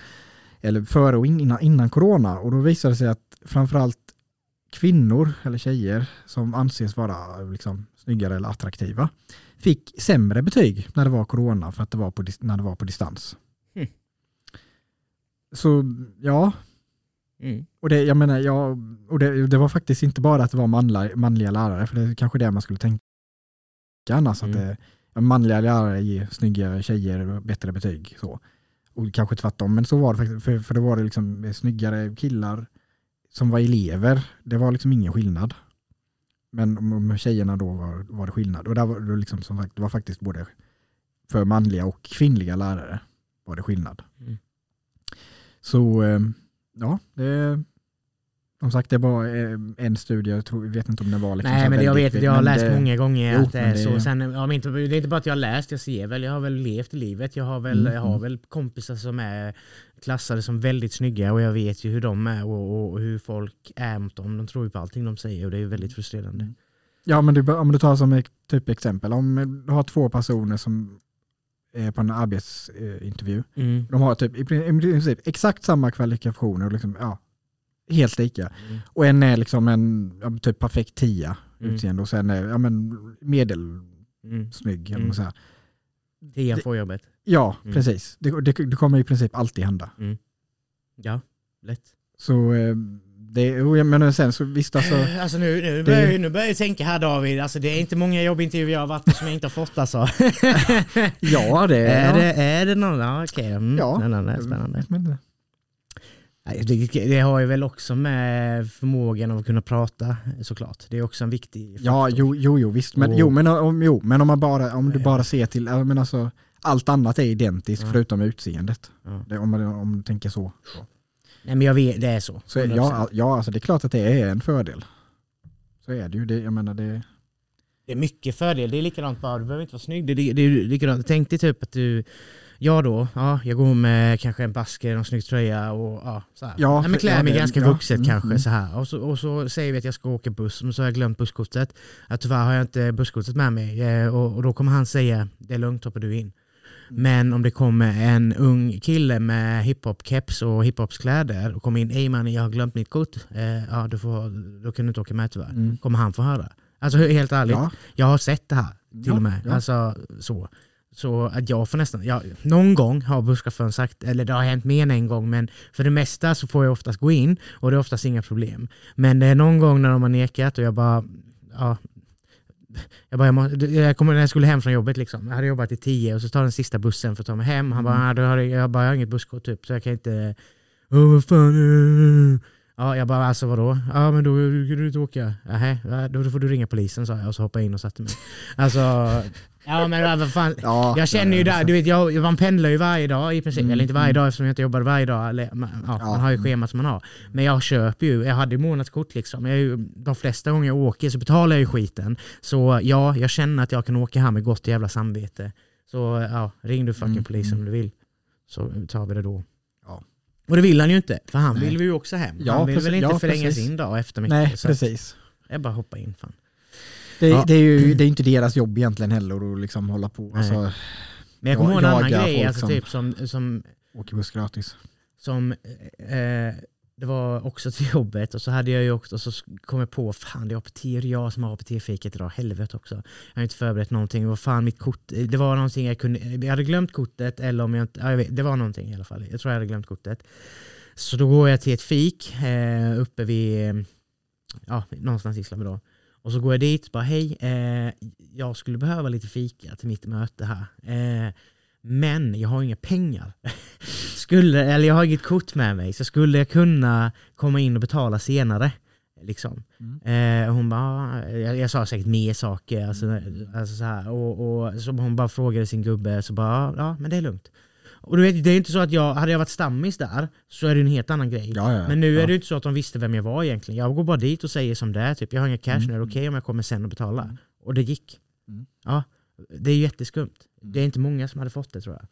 Eller före och in, innan, innan corona, och då visade det sig att framförallt kvinnor eller tjejer som anses vara liksom, snyggare eller attraktiva fick sämre betyg när det var corona för att det var på, när det var på distans. Hmm. Så ja, Mm. och det, jag menar, ja, och det, det var faktiskt inte bara att det var manliga, manliga lärare, för det är kanske det man skulle tänka annars, Mm. att det, manliga lärare ger snyggare tjejer bättre betyg. Så. Och kanske tvärtom, men så var det faktiskt, för, för då var det liksom snyggare killar som var elever, det var liksom ingen skillnad. Men med tjejerna då var, var det skillnad. Och där var det, liksom, som sagt, det var faktiskt både för manliga och kvinnliga lärare var det skillnad. Mm. Så eh, ja, det som sagt det var eh, en studie, jag tror, vet inte om det var liksom Nej men det jag vet, jag har läst det- många gånger Jo, att det är det- så. Sen, ja, men inte, det är inte bara att jag har läst, jag ser väl, jag har väl levt livet. Jag har väl, Mm, jag har mm. väl kompisar som är klassade som väldigt snygga och jag vet ju hur de är och, och, hur folk är mot dem. De tror ju på allting de säger och det är ju väldigt frustrerande. Mm. Ja men du, om du tar som ett typ exempel, om du har två personer som på en arbetsintervju, Mm. de har typ i prin- i princip exakt samma kvalifikationer, och liksom, ja, helt lika. Mm. Och en är liksom en ja, typ perfekt tia Mm. utseende och sen är ja, men medelsnygg. Mm. säger. Tian Det- får jobbet. Ja, Mm. precis. Det, det, det kommer i princip alltid hända. Ja, lätt. Så eh, det, menar sen så visst alltså, Alltså nu, nu, börjar, jag- nu börjar jag tänka här David, alltså det är inte många jobbintervjuer jag har varit på som jag inte har fått alltså. (laughs) ja det är, ja. det, är det någon? Ja, okej. Mm. Ja. Spännande, spännande. Men, Nej, Det, det har ju väl också med förmågan att kunna prata såklart. Det är också en viktig faktor. ja, jo, jo, jo visst. Men, Och- jo, men, om, jo, men om, man bara, om du Nej. bara ser till, men alltså, allt annat är identiskt Ja. förutom utseendet. Ja. Det, om, man, om du tänker så. så. Nej men jag vet, det är så. så är- 100%. ja, ja, alltså det är klart att det är en fördel. Så är det ju. Det, jag menar det, Det är mycket fördel. Det är likadant bara, du behöver inte vara snygg. Det, det, det är likadant. Tänk dig typ att du, jag då, ja, jag går med kanske en basker och en snygg tröja och ja, så här. Ja, Nej, men klär ja, mig det- ganska ja, vuxet mm, kanske mm. så här. Och så, och så säger vi att jag ska åka buss, men så har jag glömt busskortet. Ja, tyvärr har jag inte busskortet med mig eh, och, och då kommer han säga, det är lugnt, hoppar du in. Men om det kommer en ung kille med hiphop-keps och hiphopskläder och kommer in, ej mannen jag har glömt mitt kort, eh, ja du får, då kan du inte åka med tyvärr. mm. Kommer han få höra. Alltså helt ärligt, ja, jag har sett det här till Ja, och med. ja. Alltså, så. så att jag får nästan, ja, någon gång har busschauffören sagt, eller det har hänt mer än en gång, men för det mesta så får jag oftast gå in och det är oftast inga problem. Men det är någon gång när de har nekat och jag bara, ja, jag, bara, jag, må, jag kommer när jag skulle hem från jobbet liksom. Jag hade jobbat i tio och så tar den sista bussen för att ta mig hem. Han bara, Mm. "Ah, då har jag, jag bara, jag har inget busskort typ så jag kan inte... Åh vad fan. eh." Ja, jag bara, alltså vadå? Ja men då kan du inte åka. Nähä, då får du ringa polisen sa jag och så hoppade jag in och satte mig. Alltså, ja men vad fan. ja, Jag känner ju där, du vet, jag, man pendlar ju varje dag i princip. Mm, Eller inte varje mm. dag eftersom jag inte jobbar varje dag. Eller, man, ja, Ja, man har ju mm. schemat som man har. Men jag köper ju, jag hade ju månadskort liksom. Jag ju, de flesta gånger jag åker så betalar jag ju skiten. Så ja, jag känner att jag kan åka här med gott jävla samvete. Så ja, ring du fucking Mm, polisen mm. om du vill. Så tar vi det då. Ja. Och det vill han ju inte, för han Nej. vill ju också hem. Ja, han vill precis. väl inte förlänga sin dag efter mycket. Nej, precis. Jag bara hoppa in fan. Det, Ja. det, är ju det är inte deras jobb egentligen heller att liksom hålla på. Alltså, Men jag kommer ihåg en annan grej, alltså som- typ som, som åker buss gratis. som eh, det var också till jobbet och så hade jag ju också, och så kom jag på, fan det är APT, är jag som har APT-fiket idag, helvete också. Jag har inte förberett någonting, vad fan mitt kort, det var någonting jag kunde, jag hade glömt kortet eller om jag inte, ja, jag vet, det var någonting i alla fall, jag tror jag hade glömt kortet. Så då går jag till ett fik eh, uppe vid, eh, ja, någonstans i Island då. Och så går jag dit och bara hej, eh, jag skulle behöva lite fika till mitt möte här. Eh, men jag har inga pengar. (laughs) skulle, eller jag har inget kort med mig, så skulle jag kunna komma in och betala senare. Liksom. Mm. Eh, hon bara, jag, jag sa säkert mer saker, alltså, alltså så här, och, och så hon bara frågade sin gubbe, så bara ja, men det är lugnt. Och du vet, det är inte så att jag, hade jag varit stammis där så är det en helt annan grej. Ja, ja, Men nu ja. är det inte så att de visste vem jag var egentligen. Jag går bara dit och säger som det är, typ jag har inga cash Mm. nu, är det okej om jag kommer sen och betalar? Mm. Och det gick. Mm. Ja, det är jätteskumt. Mm. Det är inte många som hade fått det tror jag.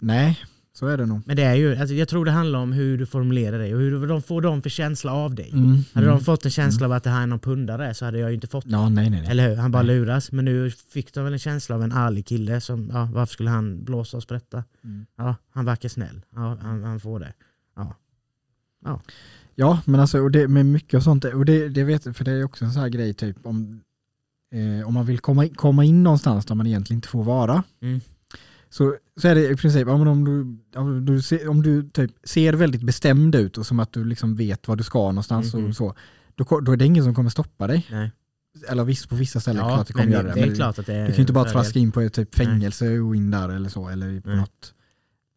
Nej, så är det nog. Men det är ju, alltså, jag tror det handlar om hur du formulerar dig och hur de får de för känsla av dig. Mm. Hade Mm. de fått en känsla av att det här är någon pundare så hade jag ju inte fått Ja, nej, nej. nej. Eller hur? Han bara Nej. luras. Men nu fick de väl en känsla av en ärlig kille som, ja, varför skulle han blåsa oss på detta? Mm. Ja, han verkar snäll. Ja, han, han får det. Ja, men alltså och det, med mycket och sånt, och det, det vet för det är också en sån här grej typ om, eh, om man vill komma, in- komma in någonstans där man egentligen inte får vara. Mm. Så, så är det i princip, ja, men om du, om du, ser, om du typ ser väldigt bestämd ut och som att du liksom vet var du ska någonstans Mhm. och så, då, då är det ingen som kommer stoppa dig. Nej. Eller visst, på vissa ställen Ja, klart det kommer göra det, det. men klart att det är du kan ju inte bara traska in på ett typ fängelse och in där eller så, eller på Nej. något,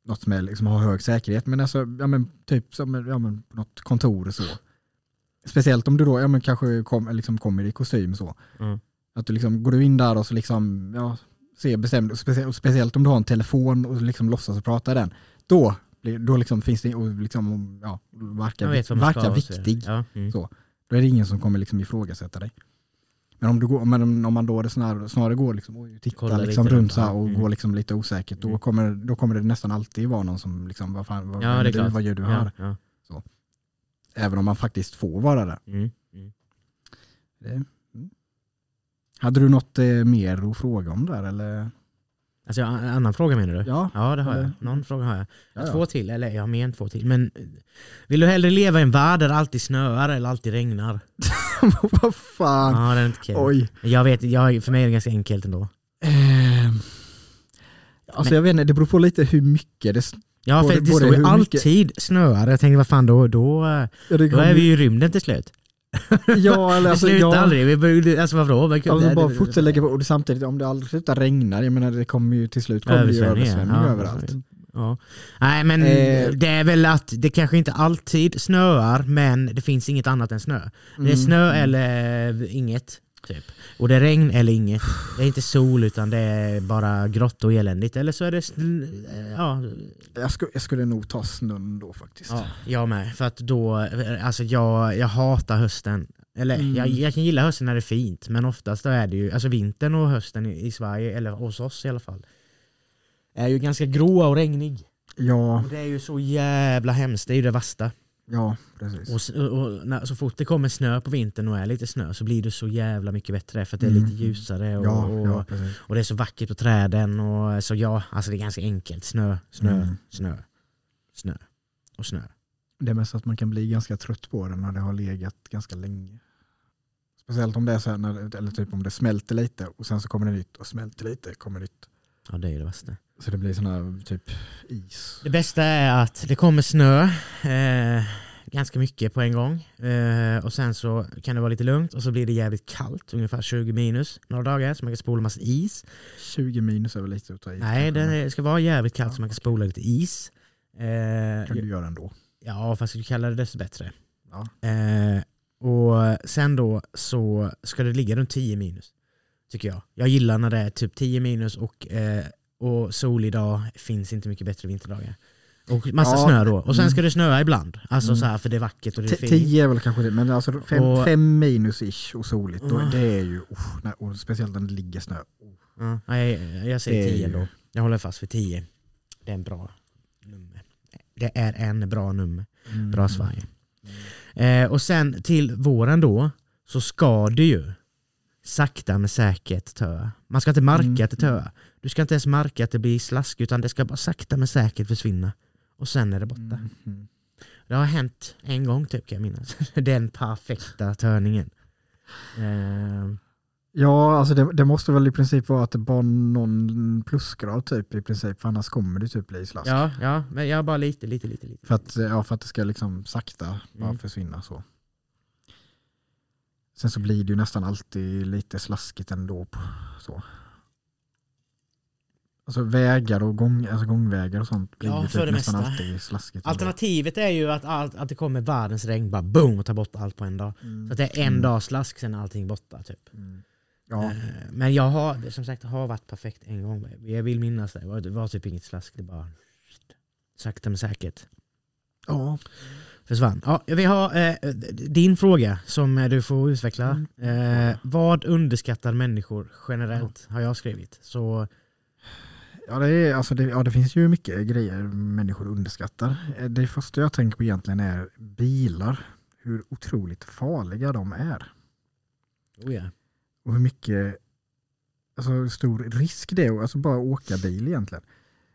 något som är, liksom, har hög säkerhet. Men alltså, ja, men, typ som ja, men, på något kontor och så. Speciellt om du då ja, men, kanske kom, liksom, kommer i kostym så. Mm. Att du liksom, går du in där och så liksom, ja, ser bestämd, specie, speciellt om du har en telefon och liksom låtsas prata den, då, då liksom finns det, och liksom, ja, verkar, verkar så. viktig. Ja. Mm. Så. Då är det ingen som kommer liksom ifrågasätta dig. Men om, du går, men om- man då snarare, snarare går liksom, och tittar liksom runt så och Mm. går liksom lite osäkert, då Mm. kommer, då kommer det nästan alltid vara någon som liksom, vad fan, vad, Ja, du, vad gör du här? Ja, ja. Även om man faktiskt får vara där. Mm. Mm. Det. Hade du något eh, mer att fråga om där eller? Alltså, en annan fråga menar du? Ja, Ja, det har jag. Eller- Någon fråga har jag. ja, ja. Två till, eller jag har mer än två till. Men vill du hellre leva i en värld där det alltid snöar eller alltid regnar? (laughs) vad fan. Ja, det är inte kul. Oj. Jag vet, jag, för mig är det ganska enkelt ändå. Eh, alltså Men- jag vet inte, det beror på lite hur mycket det, Ja, för Både- det står ju hur mycket- alltid snöar. Jag tänkte, vad fan då, då, ja, då är vi ju i rymden till slut. (laughs) Ja, eller Det alltså, slutar ja, aldrig. Vi börjar, alltså varför? Men, Alltså det- bara det- fortsätta lägga på, och det samtidigt om det aldrig slutar regna, jag menar det kommer ju till slut kommer det ju översvämning ja. överallt. Ja. Nej men Eh. det är väl att det kanske inte alltid snöar men det finns inget annat än snö. Det är Mm. snö eller inget. Typ. Och det är regn eller inget. Det är inte sol utan det är bara grått och eländigt. Eller så är det... Ja, Jag, skulle, jag skulle nog ta snön då faktiskt. ja jag med. För att då... Alltså jag, jag hatar hösten. Eller Mm. jag, jag kan gilla hösten när det är fint men oftast då är det ju... Alltså vintern och hösten i, i Sverige, eller hos oss i alla fall, är ju ganska gråa och regnig. Ja, Och det är ju så jävla hemskt, det är ju det värsta. Ja precis. Och, och, när, så fort det kommer snö på vintern och är lite snö så blir det så jävla mycket bättre för att det är Mm. lite ljusare och, ja, och, ja, och det är så vackert på träden. Och, så ja, alltså det är ganska enkelt. Snö, snö, Mm. snö, snö och snö. Det är mest att man kan bli ganska trött på den när det har legat ganska länge. Speciellt om det är så här, när, eller typ om det smälter lite och sen så kommer det nytt och smälter lite, kommer nytt. Ja det är det värsta. Så det blir sån här typ is. Det bästa är att det kommer snö eh, ganska mycket på en gång. Eh, och sen så kan det vara lite lugnt och så blir det jävligt kallt, ungefär 20 minus några dagar så man kan spola massa is. 20 minus är väl lite att ta i. Nej, det ska vara jävligt kallt Ja, så man kan spola lite is. Eh, kan du göra ändå. ja, fast ju kallare desto bättre. Ja. Eh, och sen då så ska det ligga runt 10 minus. Tycker jag. Jag gillar när det är typ 10 minus och, eh, och solig dag. finns inte mycket bättre vinterdagar. Och massa Ja, snö då. Och sen mm. ska det snöa ibland. Alltså Mm. så här för det är vackert och det är fint. 10 är väl kanske det, men alltså fem, Och- fem minus ish och soligt, då, Ah. det är ju, usch, nej, och speciellt när det ligger snö. Oh. Ja, jag Det säger är 10 ju- då. Jag håller fast vid 10. Det är en bra nummer. Det är en bra nummer. Mm. Bra Sverige. Eh, och sen till våren då så ska det ju sakta men säkert töa. Man ska inte märka Mm. att det töar. Du ska inte ens märka att det blir slask utan det ska bara sakta men säkert försvinna. Och sen är det borta. Mm. Det har hänt en gång typ kan jag minnas. (laughs) Den perfekta törningen. Eh, Ja, alltså det, det måste väl i princip vara att det bara någon plusgrad typ i princip, för annars kommer det typ bli slask. Ja, ja, men jag bara lite, lite, lite. lite. För, att, ja, för att det ska liksom sakta bara Mm. försvinna så. Sen så blir det ju nästan alltid lite slaskigt ändå. På, så. Alltså vägar och gång, alltså gångvägar och sånt blir Ja, ju för typ det nästan mesta. alltid slaskigt. Alternativet är ju att, allt, att det kommer världens regn, bara boom och tar bort allt på en dag. Mm. Så att det är en Mm. dag slask, sen är allting borta. Typ. Mm. Ja, Eh, Men jag har, som sagt, har varit perfekt en gång. Jag vill minnas det. Det var, det var typ inget slask, det bara sakta men säkert ja. försvann. Ja, vi har eh, din fråga som du får utveckla. Mm. Eh, vad underskattar människor generellt? Har jag skrivit. Så Ja det, är, alltså det, ja, det finns ju mycket grejer människor underskattar. Eh, Det första jag tänker på egentligen är bilar. Hur otroligt farliga de är. oh ja. Och hur mycket alltså, stor risk det är att alltså, bara åka bil egentligen.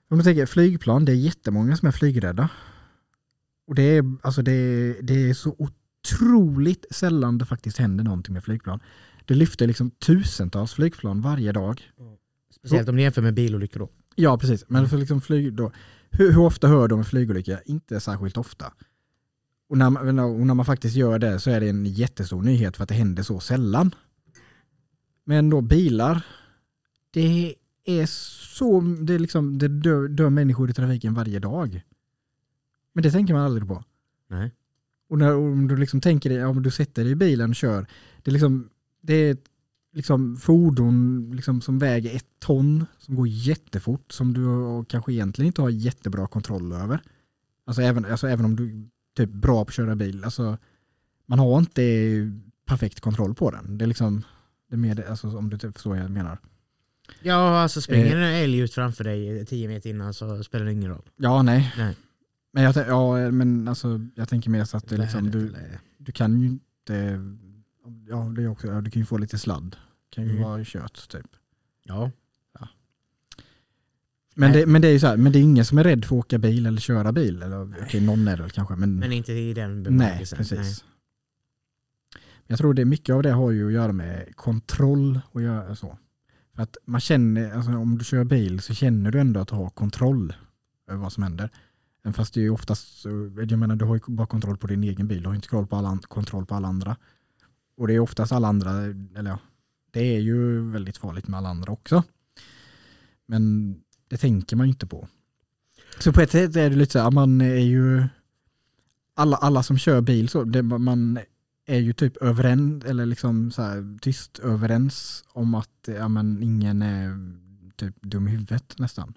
Om du tänker flygplan, det är jättemånga som är flygrädda. Och det är, alltså, det, är, det är så otroligt sällan det faktiskt händer någonting med flygplan. Det lyfter liksom tusentals flygplan varje dag. Speciellt om ni jämför med bilolyckor då. Ja, precis. Men för liksom flyg då, hur, hur ofta hör du om en flygolycka? Inte särskilt ofta. Och när, man, och när man faktiskt gör det så är det en jättestor nyhet för att det händer så sällan. Men då bilar, det är så, det, är liksom, det dör, dör människor i trafiken varje dag. Men det tänker man aldrig på. Nej. Och när, om du liksom tänker dig, om du sätter dig i bilen och kör, det är liksom, det är ett liksom fordon liksom som väger ett ton, som går jättefort, som du kanske egentligen inte har jättebra kontroll över. Alltså även, alltså även om du är typ bra på att köra bil, alltså man har inte perfekt kontroll på den. Det är liksom, det är mer alltså, om du typ förstår vad jag menar. Ja, alltså springer Eh. en älg ut framför dig tio meter innan så spelar det ingen roll. Ja, nej. Nej. Men jag, ja, men alltså, jag tänker mer så att det liksom, du, du kan ju inte, ja, det är också, ja, du kan ju få lite sladd. kan ju Mm. vara kött typ. Ja. Men Nej. det, men det är ju så här, men det är ingen som är rädd för att åka bil eller köra bil. Eller, okej, någon är det kanske, men, Men inte i den nej, bemärkelsen. precis. Jag tror det mycket av det har ju att göra med kontroll och göra så. För att man känner, alltså om du kör bil så känner du ändå att du har kontroll över vad som händer. Även fast det är ju oftast, jag menar du har ju bara kontroll på din egen bil, du har inte kontroll på alla, kontroll på alla andra. Och det är oftast alla andra, eller ja, det är ju väldigt farligt med alla andra också. Men det tänker man ju inte på. Så på ett sätt är det lite så här, man är ju, alla, alla som kör bil så, det, man är ju typ överens, eller liksom så här, tyst överens om att ja, men ingen är typ dum i huvudet nästan.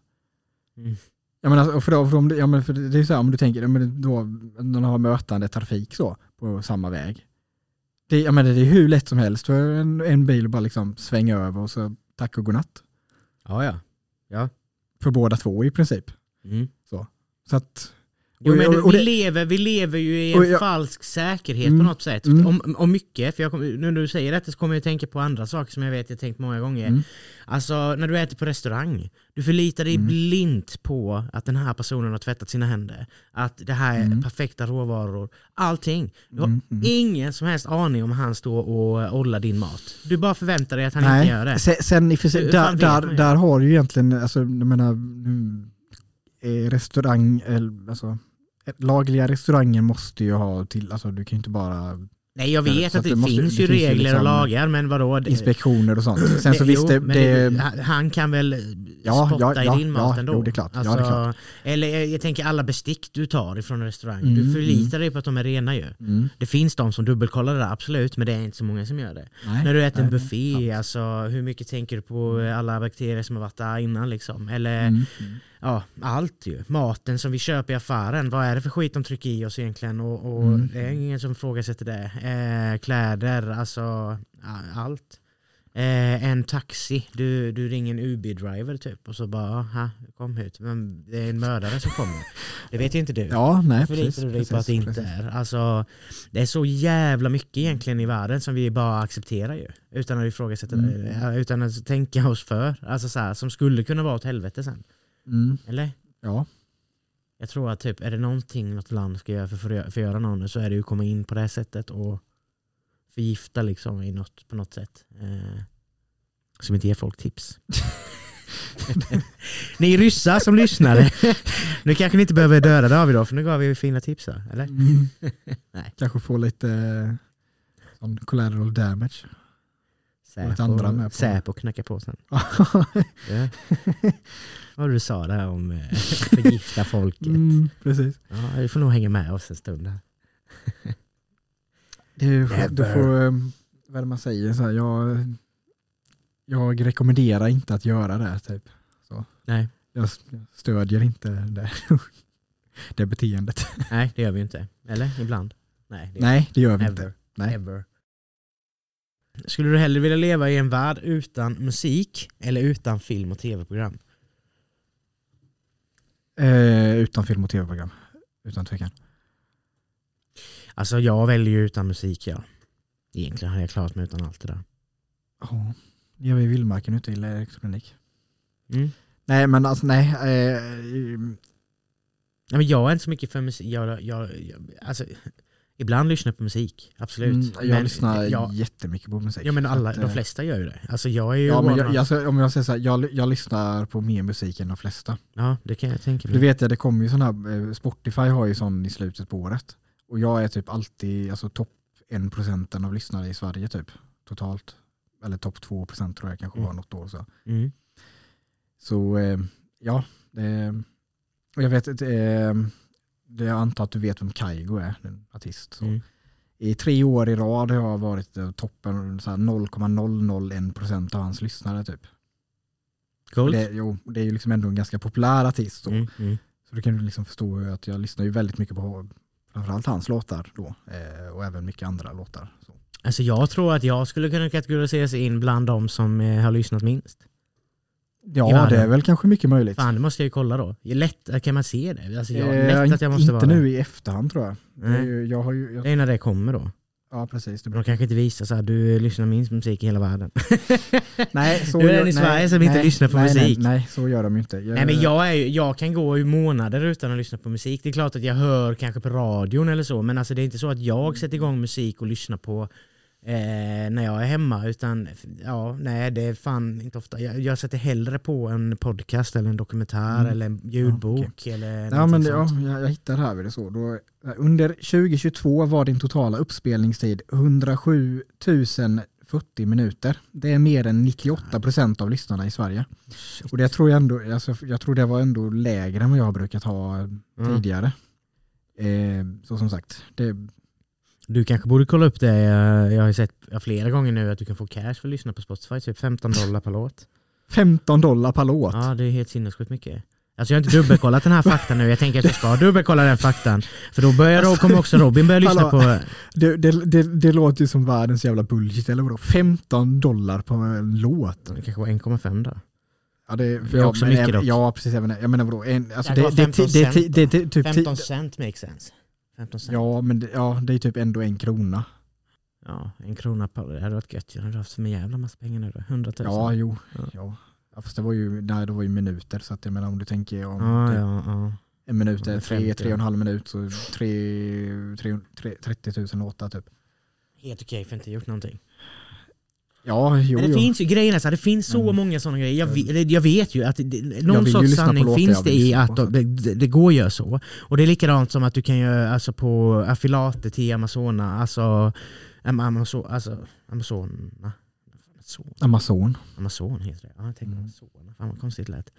Mm. Jag menar, för då, för om, ja, men för det är så här, om du tänker, men då, när du har mötande trafik så, på samma väg. Det, jag menar, det är hur lätt som helst för en, en bil att bara liksom svänga över och så tack och godnatt. Ja, ja. För båda två i princip. Mm. Så att, Jo, men och vi, det- lever, vi lever ju i en jag- falsk säkerhet Mm, på något sätt. mm. Om, om mycket, för jag kom, nu när du säger detta så kommer jag att tänka på andra saker som jag vet jag tänkt många gånger. Mm. Alltså när du äter på restaurang, du förlitar dig Mm. blint på att den här personen har tvättat sina händer. Att det här är Mm. perfekta råvaror. Allting. Du har Mm, mm. ingen som helst aning om han står och ollar din mat. Du bara förväntar dig att han inte gör det. Sen, sen för där, där, där har du ju egentligen, alltså, jag menar, restaurang, eller, alltså, lagliga restauranger måste ju ha till, alltså du kan ju inte bara Nej jag Så vet att att det det, måste- finns det ju finns ju regler och liksom lagar men vadå? Inspektioner och sånt. Sen så det- visst, jo, det, han kan väl Ja, spotta ja, i din mat ändå? jo, det är klart. Ja, det är Alltså, klart. Eller jag, jag tänker alla bestick du tar ifrån en restaurang, Mm, du förlitar dig på att de är rena ju. mm, Det finns de som dubbelkollar det där, absolut, men det är inte så många som gör det. nej, När du äter en nej, buffé, sant. alltså hur mycket tänker du på alla bakterier som har varit där innan liksom? Eller Mm, mm. ja, allt ju. Maten som vi köper i affären, vad är det för skit de trycker i oss egentligen? Och, och Mm. det är ingen som ifrågasätter det. Eh, kläder, alltså allt. Eh, en taxi, du, du ringer en UB-driver typ och så bara, ha, kom hit. Men det är en mördare som kommer. Det vet ju inte du. Ja, nej, Förlitar precis. du dig precis, på att det inte precis. är. Alltså, det är så jävla mycket egentligen i världen som vi bara accepterar ju. Utan att ifrågasätta Mm. Ja, Utan att tänka oss för. Alltså så här, som skulle kunna vara åt helvete sen. Mm, Eller? ja, Jag tror att typ, är det någonting något land ska göra för att förgö- förgöra någon så är det ju att komma in på det här sättet och förgifta liksom i något, på något sätt. Eh, Som inte ger folk tips. (laughs) ni ryssar som lyssnare, nu kanske ni inte behöver döda David då, för nu gav vi fina tips här, eller? Mm. (laughs) Nej. Kanske få lite eh, sån collateral damage. på. Säpo knacka på sen. (laughs) Ja. Vad du sa där om eh, förgifta folket. mm, precis. Ja, du får nog hänga med oss en stund här. Du, du får, eh, vad är det man säger, så här, jag, jag rekommenderar inte att göra det. Typ. Nej, Jag stödjer inte det, (laughs) det beteendet. nej, det gör vi inte. Eller? Ibland? Nej, det Nej, det gör vi Ever. inte. Nej. Ever. Skulle du hellre vilja leva i en värld utan musik eller utan film och tv-program? Eh, utan film och tv-program. Utan tvekan. Alltså jag väljer ju utan musik ja. Egentligen hade jag klarat mig utan allt det där. Ja, jag är i vildmarken ute i elektronik. Mm. Nej, men alltså nej. Eh, Nej, men jag är inte så mycket för musik. Jag, jag, jag, alltså, ibland lyssnar jag på musik, absolut. mm, jag men, lyssnar ja, jättemycket på musik. ja men alla, att, de eh, flesta gör ju det. Alltså jag är ju Ja, men jag, jag, alltså, om jag säger så här, jag, jag lyssnar på mer musik än de flesta. ja, det kan jag tänka Du mig. vet jag, det kommer ju sån här, eh, Spotify har ju sån i slutet på året. Och jag är typ alltid alltså, topp 1% av lyssnare i Sverige typ. Totalt. Eller topp 2% tror jag kanske var Mm. något år. Så, Mm. så eh, ja. Och jag vet inte, eh, jag antar att du vet vem Kaigo är, en artist. Så. Mm. I tre år i rad har jag varit eh, toppen, så här 0,001% av hans lyssnare typ. Coolt. Det, jo, det är ju liksom ändå en ganska populär artist. Så. Mm, mm. Så du kan liksom förstå att jag lyssnar ju väldigt mycket på framförallt hans låtar då. Eh, och även mycket andra låtar. Så. Alltså jag tror att jag skulle kunna kategoriseras in bland de som eh, har lyssnat minst. Ja, det är väl kanske mycket möjligt. Fan, det måste jag ju kolla då. Lätt, kan man se det? Alltså jag, Eh, lätt att jag måste inte vara nu i efterhand tror jag. Ju, jag har ju, jag, Det är när det kommer då. Ja precis. De kanske inte visar så här, du lyssnar minst musik i hela världen. (laughs) nej, så Du är den i Sverige som inte lyssnar på nej, musik. Nej, nej, så gör de ju inte. Jag, Nej men jag, är, jag kan gå i månader utan att lyssna på musik. Det är klart att jag hör kanske på radion eller så, men alltså det är inte så att jag sätter igång musik och lyssnar på eh, när jag är hemma. Utan ja, nej det är fan inte ofta. Jag, jag sätter hellre på en podcast eller en dokumentär Mm. eller en ljudbok. eller Ja, men det, ja, jag, jag hittar här vid det så. Då, under 2022 var din totala uppspelningstid 107 040 minuter. Det är mer än 98 procent av lyssnarna i Sverige. Och det tror jag, ändå, alltså, jag tror det var ändå lägre än vad jag har brukat ha Mm. tidigare. Eh, så som sagt, det, Du kanske borde kolla upp det. Jag jag har ju sett flera gånger nu att du kan få cash för att lyssna på Spotify. Typ 15 dollar per låt. 15 dollar per låt. Ja, det är helt sinnessjukt mycket. Alltså jag har inte dubbelkollat den här faktan nu. Jag tänker att jag ska dubbelkolla den faktan. För då börjar, då kommer också Robin börja lyssna Hallå. på... Det, det, det, det låter ju som världens jävla bullshit, eller vadå? 15 dollar på en låt. Det kanske var 1,5 då. Ja, det, Det är också men mycket även- dock. Ja, precis. Även, jag menar vadå? En, alltså Ja, det det, var det, 15 det, det, cent det, det, typ, 15 cent makes sense. 15 cent. Ja. Ja, men det, ja, det är typ ändå en krona. en krona per... Det hade varit gött. Jag hade haft en jävla massa pengar nu då. 100 000. Ja, jo. Ja. Ja. Ja, fast det var ju, nej, det var ju minuter, så att jag menar om du tänker om ja, typ ja, ja. en minut är Ja, tre, 50, tre och en halv minut så tre, tre, tre, 30 000 låtar typ. Helt okej för att inte gjort någonting. Ja, jo, det jo. finns ju grejer, så det finns så Mm. många sådana grejer. Jag vet, jag vet ju att det, någon ju sorts sanning finns det i att de, det, det går att göra så. Och det är likadant som att du kan göra alltså på affiliater till Amazona, alltså, Am- Amazon, alltså Amazona. Amazon. Amazon. Amazon heter det. Ja, jag tänkte Mm. Amazon. Fan vad konstigt det lät.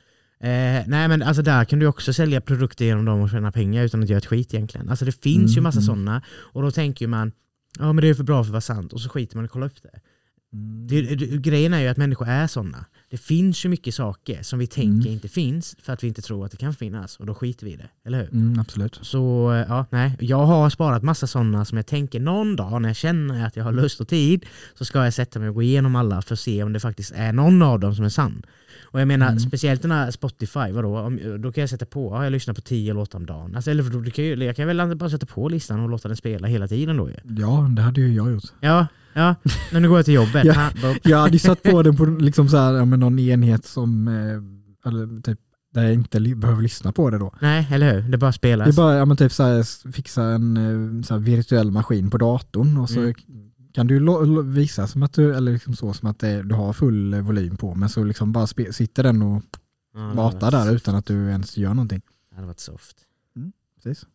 Eh, nej men alltså där kan du också sälja produkter genom dem och tjäna pengar utan att göra ett skit egentligen. Alltså det finns ju Mm, massa mm. sådana och då tänker man ja men det är för bra för att vara sant och så skiter man i att kolla upp det. Mm. det, det grejen är ju att människor är sådana. Det finns ju mycket saker som vi tänker Mm. inte finns för att vi inte tror att det kan finnas och då skiter vi i det. Eller hur? Mm, absolut. Så eh, ja, nej. Jag har sparat massa sådana som jag tänker någon dag när jag känner att jag har lust och tid så ska jag sätta mig och gå igenom alla för att se om det faktiskt är någon av dem som är sann. Och jag menar Mm. speciellt den här Spotify, vadå? Om, då kan jag sätta på, ja, jag lyssnar på tio låtar om dagen. Alltså, eller då, kan ju, jag kan väl bara sätta på listan och låta den spela hela tiden då ju. Ja, det hade ju jag gjort. Ja, ja. Men nu går jag till jobbet. (laughs) Ja. Ha, boop. Jag hade ju satt på den på liksom så här, ja, men någon enhet som, eh, eller typ, där jag inte behöver lyssna på det då. Nej, eller hur? Det bara Det är spelas. bara ja, men typ så här, fixa en eh, så här virtuell maskin på datorn och så Mm. Kan du visa som att du, eller liksom så, som att det, du har full volym på, men så liksom bara sitter den och Ja, matar där soft. utan att du ens gör någonting. Det hade varit soft. Precis.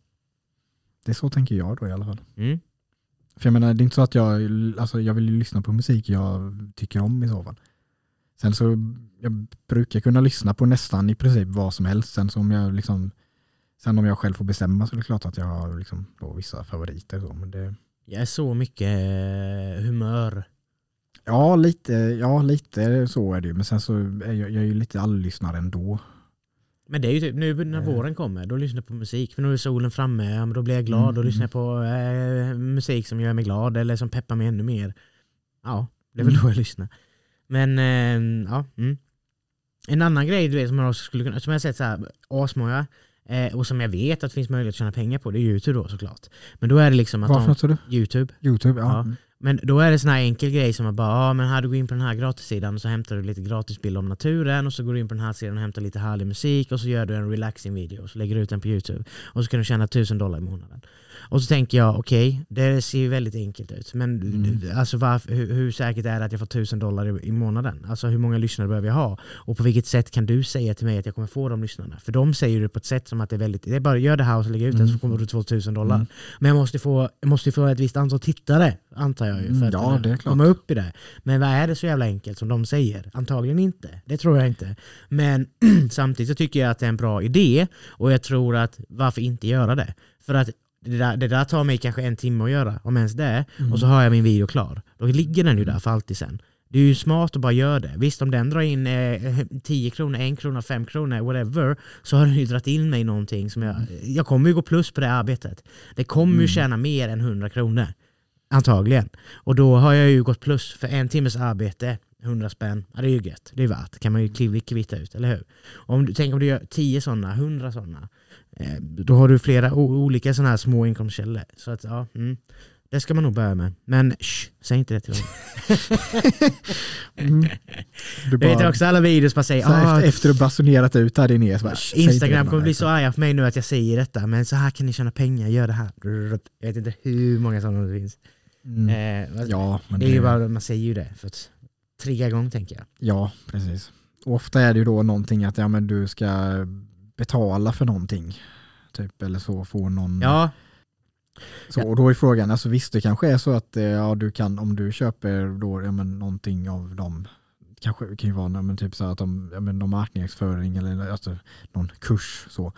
Det är så tänker jag då i alla fall. Mm. För jag menar, det är inte så att jag, alltså jag vill lyssna på musik jag tycker om i så fall. Sen så, jag brukar kunna lyssna på nästan i princip vad som helst. Sen så om jag liksom, sen om jag själv får bestämma så är det klart att jag har liksom då vissa favoriter. Så, men det, Jag är så mycket eh, humör. ja, lite, ja, lite så är det ju. Men sen så är jag, jag är ju lite alllyssnare ändå. Men det är ju typ nu när Eh. våren kommer, då lyssnar jag på musik. För nu är solen framme, ja, men då blir jag glad. Mm, Då lyssnar jag på eh, musik som gör mig glad eller som peppar mig ännu mer. Ja, det är väl Mm. då jag lyssnar. Men eh, ja. Mm. En annan grej du vet, som jag också skulle kunna, som jag har sett så här, asmånga, eh, och som jag vet att det finns möjlighet att tjäna pengar på, det är Youtube då såklart. Men då är det liksom att Vad för de, något sa du? Youtube, Youtube? Ja. Ja. Mm. men då är det sån här enkel grej som att bara, ja men här du går in på den här gratissidan och så hämtar du lite gratisbilder om naturen och så går du in på den här sidan och hämtar lite härlig musik och så gör du en relaxing video och så lägger du ut den på Youtube och så kan du tjäna tusen dollar i månaden. Och så tänker jag, okej, det ser ju väldigt enkelt ut. Men Mm. alltså varför, hur, hur säkert är det att jag får tusen dollar i, i månaden? Alltså hur många lyssnare behöver jag ha? Och på vilket sätt kan du säga till mig att jag kommer få de lyssnarna? För de säger det på ett sätt som att det är väldigt, det är bara gör det här och så lägger jag ut det Mm. så kommer du få tusen dollar. Mm. Men jag måste, få, jag måste få ett visst antal tittare, antar jag ju. För Mm, att ja, det är klart. komma upp i det. Men vad är det så jävla enkelt som de säger? Antagligen inte. Det tror jag inte. Men (clears throat) samtidigt så tycker jag att det är en bra idé och jag tror att varför inte göra det? För att det där, det där tar mig kanske en timme att göra, om ens det. Mm. Och så har jag min video klar. Då ligger den ju där för alltid sen. Det är ju smart att bara göra det. Visst om den drar in eh, 10 kronor, 1 krona, 5 kronor, whatever, så har den ju dragit in mig någonting som jag... Jag kommer ju gå plus på det arbetet. Det kommer ju Mm. tjäna mer än 100 kronor. Antagligen. Och då har jag ju gått plus för en timmes arbete, 100 spänn, ja det är ju gött. Det är värt. kan man ju kvitta ut, eller hur? Om du, tänk om du gör 10 sådana, 100 sådana. Eh, då har du flera olika sådana här små inkomstkällor. Så att, ja, mm. Det ska man nog börja med. Men shh, säg inte det till dem. Mm. Du Jag vet bara, också alla videos bara säger ah, efter, efter du basunerat ut bara, "Shh, säg inte det Instagram kommer någon." bli så arga på mig nu att jag säger detta, men så här kan ni tjäna pengar, gör det här. Jag vet inte hur många sådana det finns. Mm. Eh, Ja, men det är ju bara, man säger ju det för att trigga igång tänker jag. Ja, precis. Och ofta är det ju då någonting att ja, men du ska betala för någonting. Typ, eller så få någon... Ja, så, och då är frågan, alltså visst det kanske är så att eh, ja, du kan, om du köper då, ja, men, någonting av dem, kanske kan ju vara ja, men, typ så att de, ja, men, någon marknadsföring eller alltså, någon kurs. så.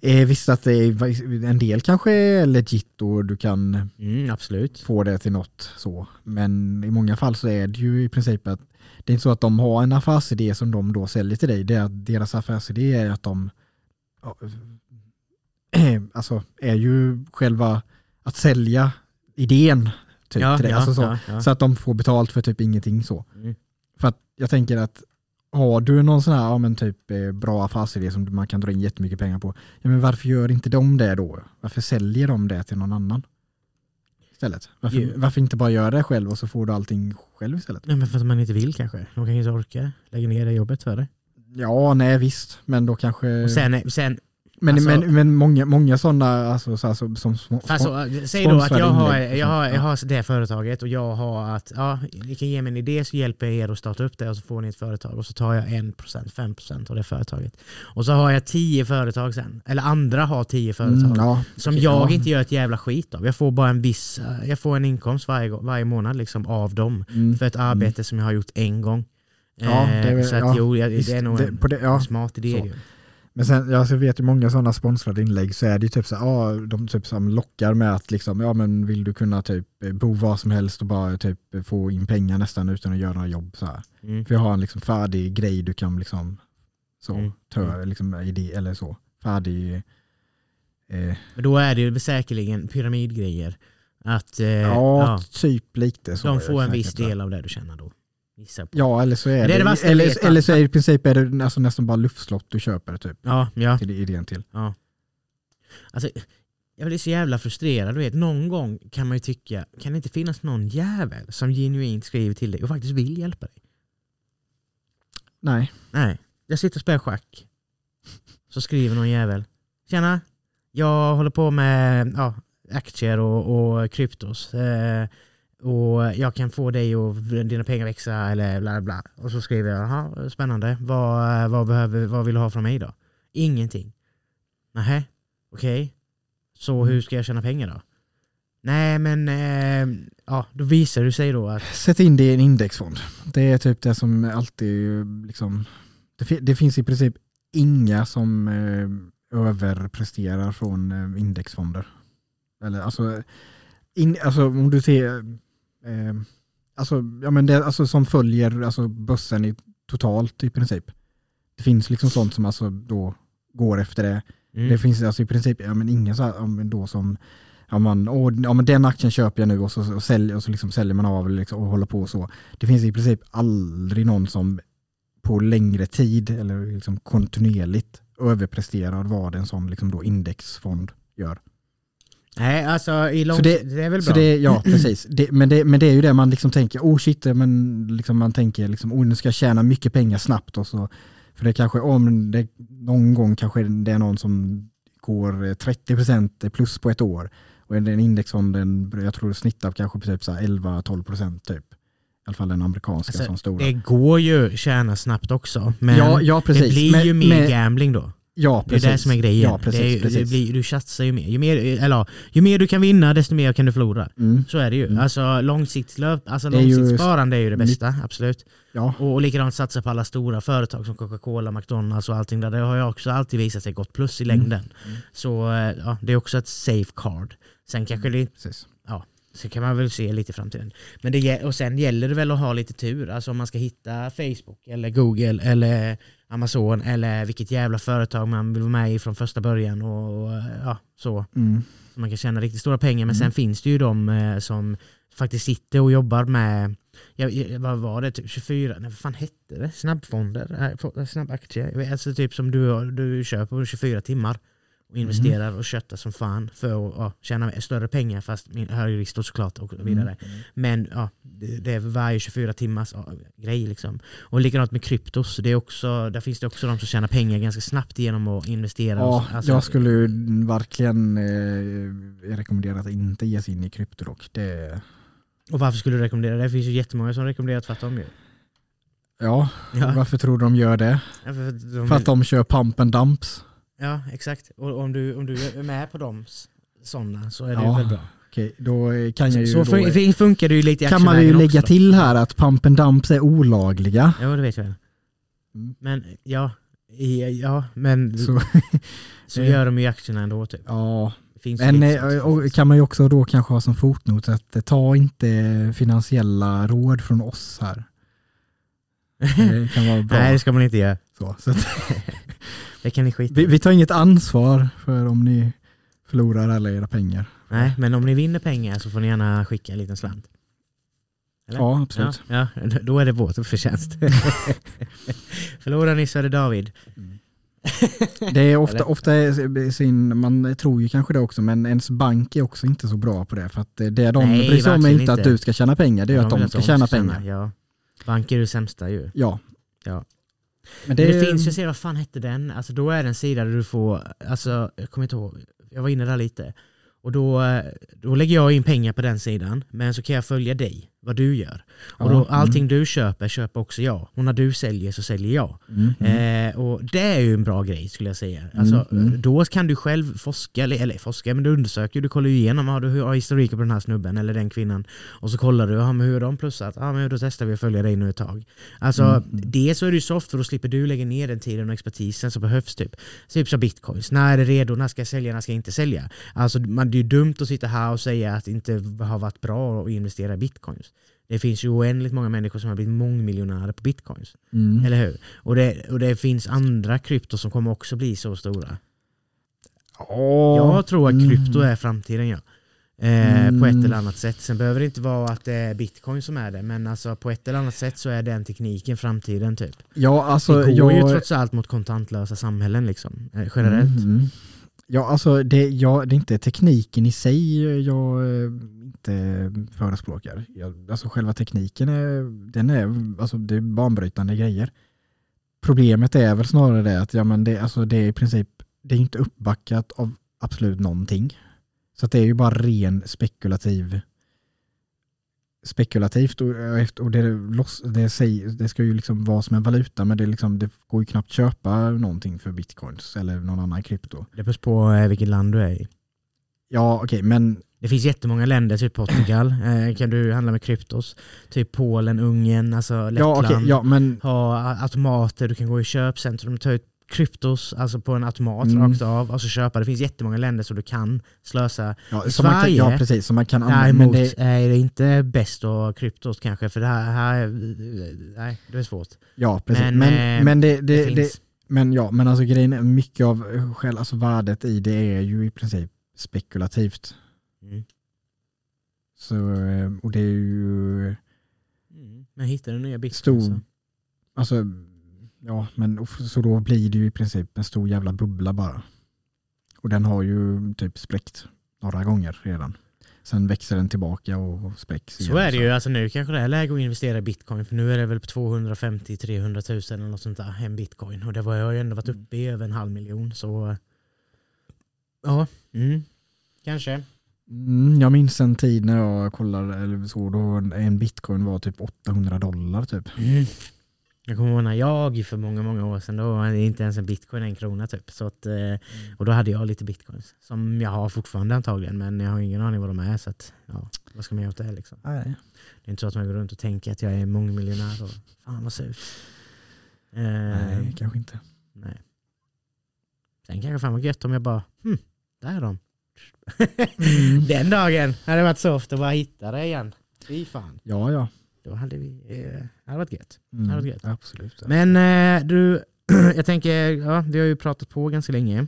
Eh, visst att det är, en del kanske är legit och du kan mm, få det till något så. Men i många fall så är det ju i princip att det är inte så att de har en affärsidé som de då säljer till dig. Det är deras affärsidé är att de ja, (clears throat) alltså är ju själva att sälja idén typ, ja, till dig. ja, alltså så, så att de får betalt för typ ingenting så. Mm. För att jag tänker att har du någon sån här ja, men typ eh, bra affärsidé som man kan dra in jättemycket pengar på, ja, men varför gör inte de det då? Varför säljer de det till någon annan? Istället. Varför, Jo. varför inte bara göra det själv och så får du allting själv istället? Nej, men för att man inte vill kanske. De kan inte orka lägga ner det jobbet för det. Ja, nej visst, men då kanske... Och sen, sen men, alltså- men, men många, många sådana alltså, så här, som, som små, Fast så, säg då att jag har, inlägg och jag, har, jag ja. har det företaget och jag har att ja, ni kan ge mig en idé så hjälper jag er att starta upp det och så får ni ett företag och så tar jag 1%, 5% av det företaget. Och så har jag 10 företag sen, eller andra har 10 företag Mm, ja, som jag ja. inte gör ett jävla skit av. Jag får bara en viss, eh, jag får en inkomst varje, varje månad liksom av dem Mm, för ett arbete som jag har gjort en gång. Ja, det är Eh, så att ja, jo, det är nog en, det- ja, smart idé. så. Men sen, ja, så jag vet ju många sådana sponsrade inlägg så är det ju typ så här, ja, de typ som lockar med att liksom, ja men vill du kunna typ eh, bo var som helst och bara typ få in pengar nästan utan att göra några jobb så här. Mm. För jag har en liksom färdig grej du kan liksom så, Mm. ta liksom idé eller så, färdig eh, Men då är det ju säkerligen pyramidgrejer. Att eh, ja, ja, typ lite så. de får en säkert, viss del av det du tjänar då. Gissar jag på. Ja, eller så är det är det eller, eller så är det i princip är det alltså nästan bara luftslott du köper typ, Ja, ja. till idén till. Ja. Alltså, jag blir så jävla frustrerad. Du vet, någon gång kan man ju tycka, kan det inte finnas någon jävel som genuint skriver till dig och faktiskt vill hjälpa dig? Nej, Nej, jag sitter och spelar schack. Så skriver någon jävel. Tjena, jag håller på med ja, aktier och, och kryptos. Eh, och jag kan få dig och dina pengar växa eller bla bla. Och så skriver jag, jaha spännande, vad, vad, behöver, vad vill du ha från mig då? Ingenting. Nähä, okej. Okay. Så hur ska jag tjäna pengar då? Nej men, eh, ja då visar du sig då att... Sätt in det i en indexfond. Det är typ det som alltid liksom, det, det finns i princip inga som eh, överpresterar från eh, indexfonder. Eller alltså, in, alltså om du ser, eh, alltså, ja, men det, alltså som följer alltså börsen i, totalt i princip. Det finns liksom sånt som alltså då går efter det. Mm. Det finns alltså i princip ja, men ingen så här, då som ja, man, och, ja, men den aktien köper jag nu och så, och säljer, och så liksom säljer man av liksom, och håller på och så. Det finns i princip aldrig någon som på längre tid eller liksom kontinuerligt överpresterar vad en sån liksom då indexfond gör. Nej, alltså i lång det, det, är väl bra. Det, ja, (clears throat) precis. Det, men, det, men det är ju det man liksom tänker, oh shit, men liksom man tänker liksom, oh nu ska jag tjäna mycket pengar snabbt och så. För det kanske, om det någon gång kanske det är någon som går 30% plus på ett år. Och en indexfond, jag tror det snittar kanske på typ 11-12% typ. I alla fall den amerikanska alltså, som stora. Det går ju tjäna snabbt också. Men ja, ja, det blir men, ju mer med, gambling då. Ja, precis. Det är det som är grejen. Ja, precis, är, precis. Blir, du satsar ju mer. Ju mer, eller, ju mer du kan vinna, desto mer kan du förlora. Mm. Så är det ju. Mm. Alltså långsiktslöp, alltså långsiktssparande är ju det bästa, absolut. Ja. Och, och likadant satsa på alla stora företag som Coca-Cola, McDonalds och allting där. Det har ju också alltid visat sig gått plus i mm. längden. Mm. Så eh, ja, det är också ett safe card. Sen kanske det precis. ja, så kan man väl se lite i framtiden. Men det, och sen gäller det väl att ha lite tur. Alltså om man ska hitta Facebook eller Google eller Amazon eller vilket jävla företag man vill vara med i från första början och, ja, så. Mm. så. Man kan tjäna riktigt stora pengar. Men mm. sen finns det ju de eh, som faktiskt sitter och jobbar med, ja, vad var det, typ 24, nej, vad fan hette det? Snabbfonder? Snabbaktier? Alltså typ som du, du köper på 24 timmar och investerar mm. och köttar som fan för att ja, tjäna större pengar fast högre risk såklart och vidare. Mm. Men ja, det, det är varje 24 timmars ja, grej liksom. Och likadant med kryptos, det är också, där finns det också de som tjänar pengar ganska snabbt genom att investera. Ja, alltså, jag skulle verkligen eh, rekommendera att inte ge sig in i krypto dock. Det... Och varför skulle du rekommendera det? Det finns ju jättemånga som rekommenderar tvärtom ju. Ja, ja, varför tror du de gör det? Ja, för, de... för att de kör pump and dumps. Ja, exakt. Och om du, om du är med på de sådana så är det ja. väl bra. Okej, då kan jag ju så då, funkar det ju lite i Kan man ju lägga också. till här att pump and dumps är olagliga. Ja, det vet jag. Mm. Men ja, ja men (laughs) så, (laughs) så gör de ju aktierna ändå typ. Ja, men eh, och kan man ju också då kanske ha som fotnot att ta inte finansiella råd från oss här. (laughs) Det kan vara bra. Nej, det ska man inte göra. Så, så att, Det kan ni skita vi, vi tar inget ansvar för om ni förlorar alla era pengar. Nej, men om ni vinner pengar så får ni gärna skicka en liten slant. Eller? Ja, absolut. Ja, ja, då är det vårt förtjänst. (laughs) Förlorar ni så är det David. Mm. Det är ofta, ofta sin, man tror ju kanske det också, men ens bank är också inte så bra på det. För att det de Nej, bryr sig om är inte att du ska tjäna pengar, det är ja, att de, ska tjäna pengar. Ja. Banker är det sämsta ju. Ja. ja. Men det, det finns ju, se vad fan hette den? Alltså då är det en sida där du får, alltså jag kommer inte ihåg, jag var inne där lite. Och då, då lägger jag in pengar på den sidan, men så kan jag följa dig vad du gör. Och då, allting mm. du köper köper också jag. Och när du säljer så säljer jag. Mm. Eh, och Det är ju en bra grej skulle jag säga. Alltså, mm. Då kan du själv forska, eller, eller forska, men du undersöker, du kollar igenom, har du har historiken på den här snubben eller den kvinnan. Och så kollar du, ja, men hur har de plussat? Ja, men då testar vi att följa dig nu ett tag. Alltså, mm. det så är det ju soft för då slipper du lägga ner den tiden och expertisen som behövs. Typ, typ som bitcoins, när är det redo, när ska jag sälja, när ska jag inte sälja? Alltså, man, det är ju dumt att sitta här och säga att det inte har varit bra att investera i bitcoins. Det finns ju oändligt många människor som har blivit mångmiljonärer på bitcoins. Mm. Eller hur? Och det, och det finns andra krypto som kommer också bli så stora. Oh. Jag tror att krypto är framtiden ja. Eh, mm. På ett mm. eller annat sätt. Sen behöver det inte vara att det är bitcoin som är det, men alltså på ett eller annat sätt så är den tekniken framtiden typ. Ja, alltså, det går jag... ju trots allt mot kontantlösa samhällen liksom, eh, generellt. Mm. Ja, alltså det, ja, det är inte tekniken i sig jag eh, inte förespråkar. Jag, alltså själva tekniken är, den är, alltså det är banbrytande grejer. Problemet är väl snarare det att ja, men det, alltså det är i princip, det är inte uppbackat av absolut någonting. Så det är ju bara ren spekulativ spekulativt och, och det, loss, det, säger, det ska ju liksom vara som en valuta men det, liksom, det går ju knappt köpa någonting för bitcoins eller någon annan krypto. Det beror på eh, vilket land du är i. Ja okej men Det finns jättemånga länder, typ Portugal, eh, kan du handla med kryptos. Typ Polen, Ungern, alltså ja, Lettland. okej, ja, men Ha automater, du kan gå i köpcentrum ta ut kryptos alltså på en automat Mm. rakt av och så köpa. Det finns jättemåga länder så du kan slösa. ja, I som man kan, Sverige- ja precis, som man kan använda. Däremot det, är det inte bäst att ha kryptos kanske för det här, här nej, det är svårt. ja, precis. Men, Men, eh, men, det, Det, det, det, men ja, men alltså grejen är mycket av eh, själv, alltså värdet i det är ju i princip spekulativt. Mm. Så, eh, och det är ju Mm. Men hittar du nya bitcoin Stor- så. Alltså, ja, men så då blir det ju i princip en stor jävla bubbla bara. Och den har ju typ spräckt några gånger redan. Sen växer den tillbaka och spräcks Så är det ju. Alltså nu kanske det är läge att investera i bitcoin för nu är det väl på 250-300 000 eller något sånt där, en bitcoin. Och det var, jag har ju ändå varit uppe i över en halv miljon så ja, mm. kanske. Mm, jag minns en tid när jag kollade, eller så, då en bitcoin var typ 800 dollar typ. Mm. Jag kommer ihåg när jag för många, många år sedan, då var det inte ens en bitcoin en krona typ. Så att, eh, och då hade jag lite bitcoins. Som jag har fortfarande antagligen, men jag har ingen aning vad de är. Så att, ja, vad ska man göra åt det liksom? Nej. Det är inte så att man går runt och tänker att jag är mångmiljonär och fan vad surt. Eh, Nej, kanske inte. nej. Sen kanske fan var gött om jag bara, hm, där är de. Mm. Den dagen hade det varit soft att bara hitta det igen. Fy fan. Ja, ja. Då hade vi, eh, det hade varit gött. Mm. Det hade varit gött. Absolut. Men eh, du, (clears throat) jag tänker, ja, vi har ju pratat på ganska länge.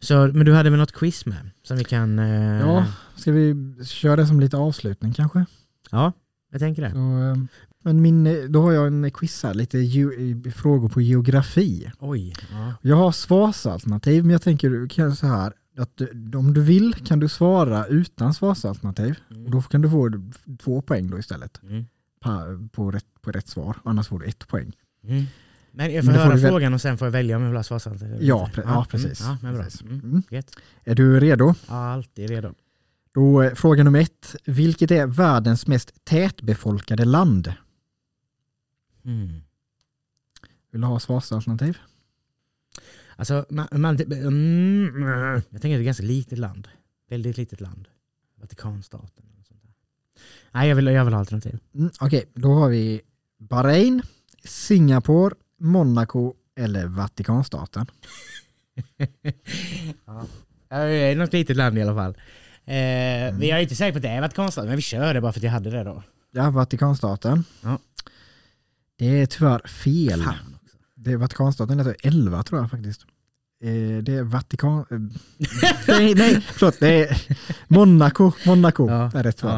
Så, men du hade väl något quiz med som vi kan... Eh, Ja. Ska vi köra det som lite avslutning kanske? ja, jag tänker det. Så, eh, men min, eh, då har jag en quiz här, lite ge, frågor på geografi. Oj. Ja. Jag har svarsalternativ, men jag tänker så här att om du vill kan du svara utan svarsalternativ. Mm. då kan du få två poäng då istället Mm. på, på, rätt, på rätt svar. Annars får du ett poäng. Mm. Men jag Men får får höra väl- frågan och sen får jag välja om jag vill ha svarsalternativ. Ja, pre- ja, precis. Mm. Ja, men bra. Precis. Mm. Mm. Är du redo? Ja, alltid redo. Då, eh, fråga nummer ett. Vilket är världens mest tätbefolkade land? Vill du ha svarsalternativ? Alltså, man, man, mm, jag tänker att det är ett ganska litet land. Väldigt litet land. Vatikanstaten. eller sånt där. Nej, jag vill, jag vill ha alternativ. Mm, Okej, då har vi Bahrain, Singapore, Monaco eller Vatikanstaten. (laughs) ja. Det är något litet land i alla fall. Eh, Vi är inte säkra på att det är Vatikanstaten, men vi kör det bara för att jag hade det då. Ja, Vatikanstaten. Ja. Det är tyvärr fel. Fan. Det är Vatikanstaten heter 11 tror jag faktiskt. Eh, Det är Vatikan... eh, (laughs) nej, nej, förlåt. Det är Monaco. Monaco Ja, är rätt svar.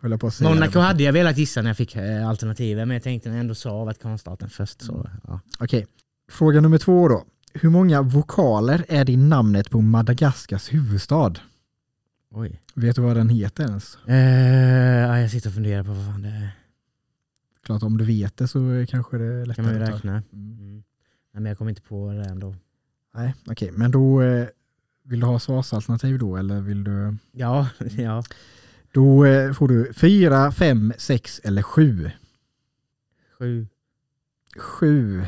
ja, på Monaco hade jag velat gissa när jag fick eh, alternativen, men jag tänkte när jag ändå sa Vatikanstaten först så, ja. Okej, fråga nummer två då. Hur många vokaler är det i namnet på Madagaskars huvudstad? Oj. Vet du vad den heter ens? Ja, jag sitter och funderar på vad fan det är. Klart om du vet det så kanske det är kan lättare man ju räkna. Mm. Mm. Nej, men jag kommer inte på det ändå. Nej, okej, men då eh, vill du ha svarsalternativ då eller vill du? Ja, (laughs) ja. Då eh, får du fyra, fem, sex eller sju. Sju. Sju.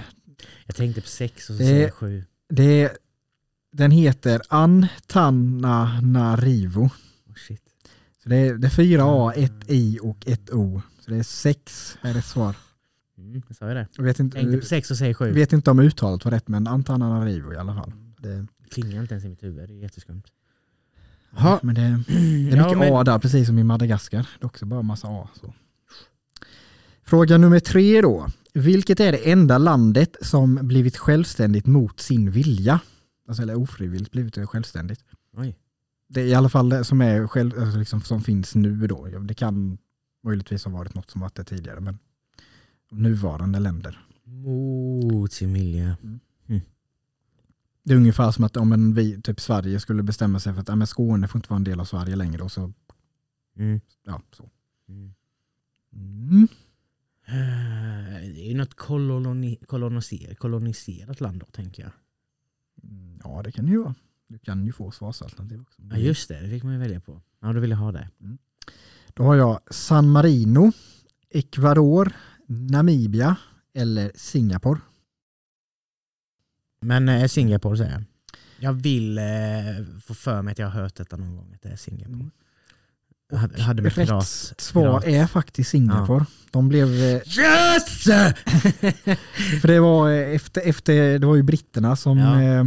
Jag tänkte på sex och så Det- säger jag sju. Det, den heter Antananarivo. Oh, shit. Så det, är, det är fyra A, ett I och ett O. Så det är sex är rätt svar. Mm, jag sa ju det. Jag vet Tänkte inte, på sex och säger sju. vet inte om uttalet var rätt men Antananarivo i alla fall. Det, Klingar inte ens i mitt huvud, det är jätteskumt. ja, men det, (clears throat) det är Ja, mycket men- A där, precis som i Madagaskar. Det är också bara massa A. Så. Fråga nummer tre då. Vilket är det enda landet som blivit självständigt mot sin vilja? Alltså, eller ofrivilligt blivit självständigt. Oj. Det är i alla fall det som, är själv, alltså liksom, som finns nu då. Det kan möjligtvis ha varit något som varit det tidigare, men nuvarande länder. Mot sin vilja. Det är ungefär som att om en, vi, typ Sverige skulle bestämma sig för att ja, men Skåne får inte vara en del av Sverige längre. Och så, Mm. ja, så. Mm. Mm. Eh, Det är ju något koloni, koloniser, koloniserat land då, tänker jag. Mm, Ja, det kan det ju vara. Du kan ju få svarsalternativ också. Ja just det, det fick man ju välja på. Ja då vill jag ha det. Då har jag San Marino, Ecuador, Namibia eller Singapore. Men eh, Singapore säger jag. Jag vill eh, få för mig att jag har hört detta någon gång, att det är Singapore. Mm. Hade, med Rätt pirat, svar är faktiskt Singapore. De blev, eh, Yes! (laughs) för det var eh, efter, efter, det var ju britterna som, Ja. eh,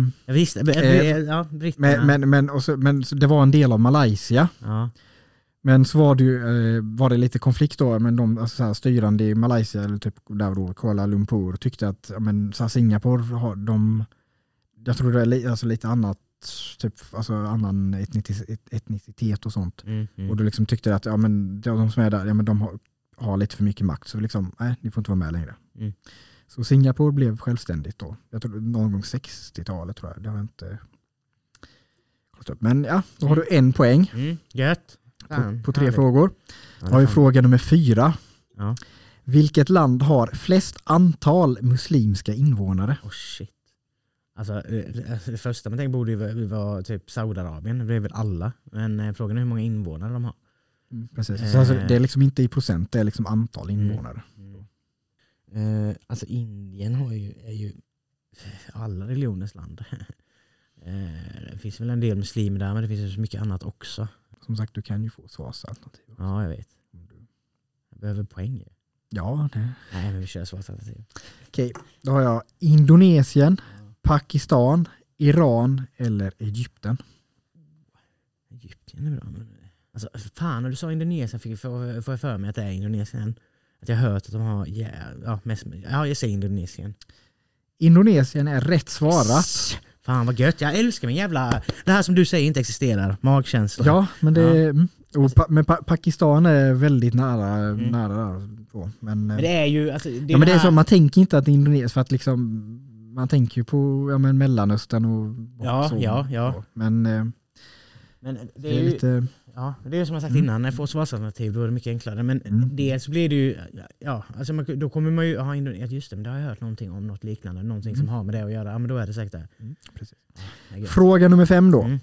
Eh, ja, britterna. men, men, men, så, men så det var en del av Malaysia. ja. Men så var det, ju, var det lite konflikt då, men de alltså, så här, styrande i Malaysia, eller typ där då, Kuala Lumpur, tyckte att ja, men, så här, Singapore de, jag tror det är li, alltså, lite annat, typ, alltså annan etnicitet, och sånt. Mm, mm. Och då liksom tyckte att ja, men, de som är där, ja, men de har, har lite för mycket makt, så liksom, nej, ni får inte vara med längre. Mm. Så Singapore blev självständigt då. Jag tror någon gång 60-talet tror jag. Det har jag inte kollat upp. Men ja, då har du en poäng Mm, gött. på, på tre härligt. frågor. Ja, Då har vi fråga nummer fyra. Ja. Vilket land har flest antal muslimska invånare? Oh shit. Alltså, eh, det första man tänker borde ju vara- typ Saudiarabien, det är väl alla. Men eh, frågan är hur många invånare de har. Precis. Så alltså, det är liksom inte i procent, det är liksom antal Mm. invånare. Eh, alltså Indien har ju, är ju alla religioners land. (laughs) eh, det finns väl en del muslimer där men det finns ju så mycket annat också. Som sagt, du kan ju få svarsalternativ. också. Ja jag vet. Jag behöver poäng. Ja, det. Nej men vi kör svarsalternativ. Okej, då har jag Indonesien, Pakistan, Iran eller Egypten. Egypten är bra. Men, alltså, fan när du sa Indonesien fick, får, får jag för mig att det är Indonesien. Att jag har hört att de har, yeah, ja, mest, ja jag säger Indonesien. Indonesien är rätt svarat. Fan vad gött, jag älskar min jävla... Det här som du säger inte existerar, magkänsla. Ja, men det Ja. mm. och pa, men pa, Pakistan är väldigt nära, Mm. nära. Men, Men det är ju... Alltså, det ja, men det är här- så, man tänker inte att Indonesien för att liksom man tänker ju på ja, men Mellanöstern och, och Ja, så. ja, ja. Men eh, Men det det är, ju, lite, ja, det är som jag sagt Mm. innan, när jag får svarsalternativ då är det mycket enklare. Men Mm. dels blir det ju, ja, alltså man, då kommer man ju ha Indonesien, just det, men det har jag hört någonting om, något liknande, någonting som Mm. har med det att göra. Ja men då är det säkert det. mm, det är gött. Fråga nummer fem då. Mm.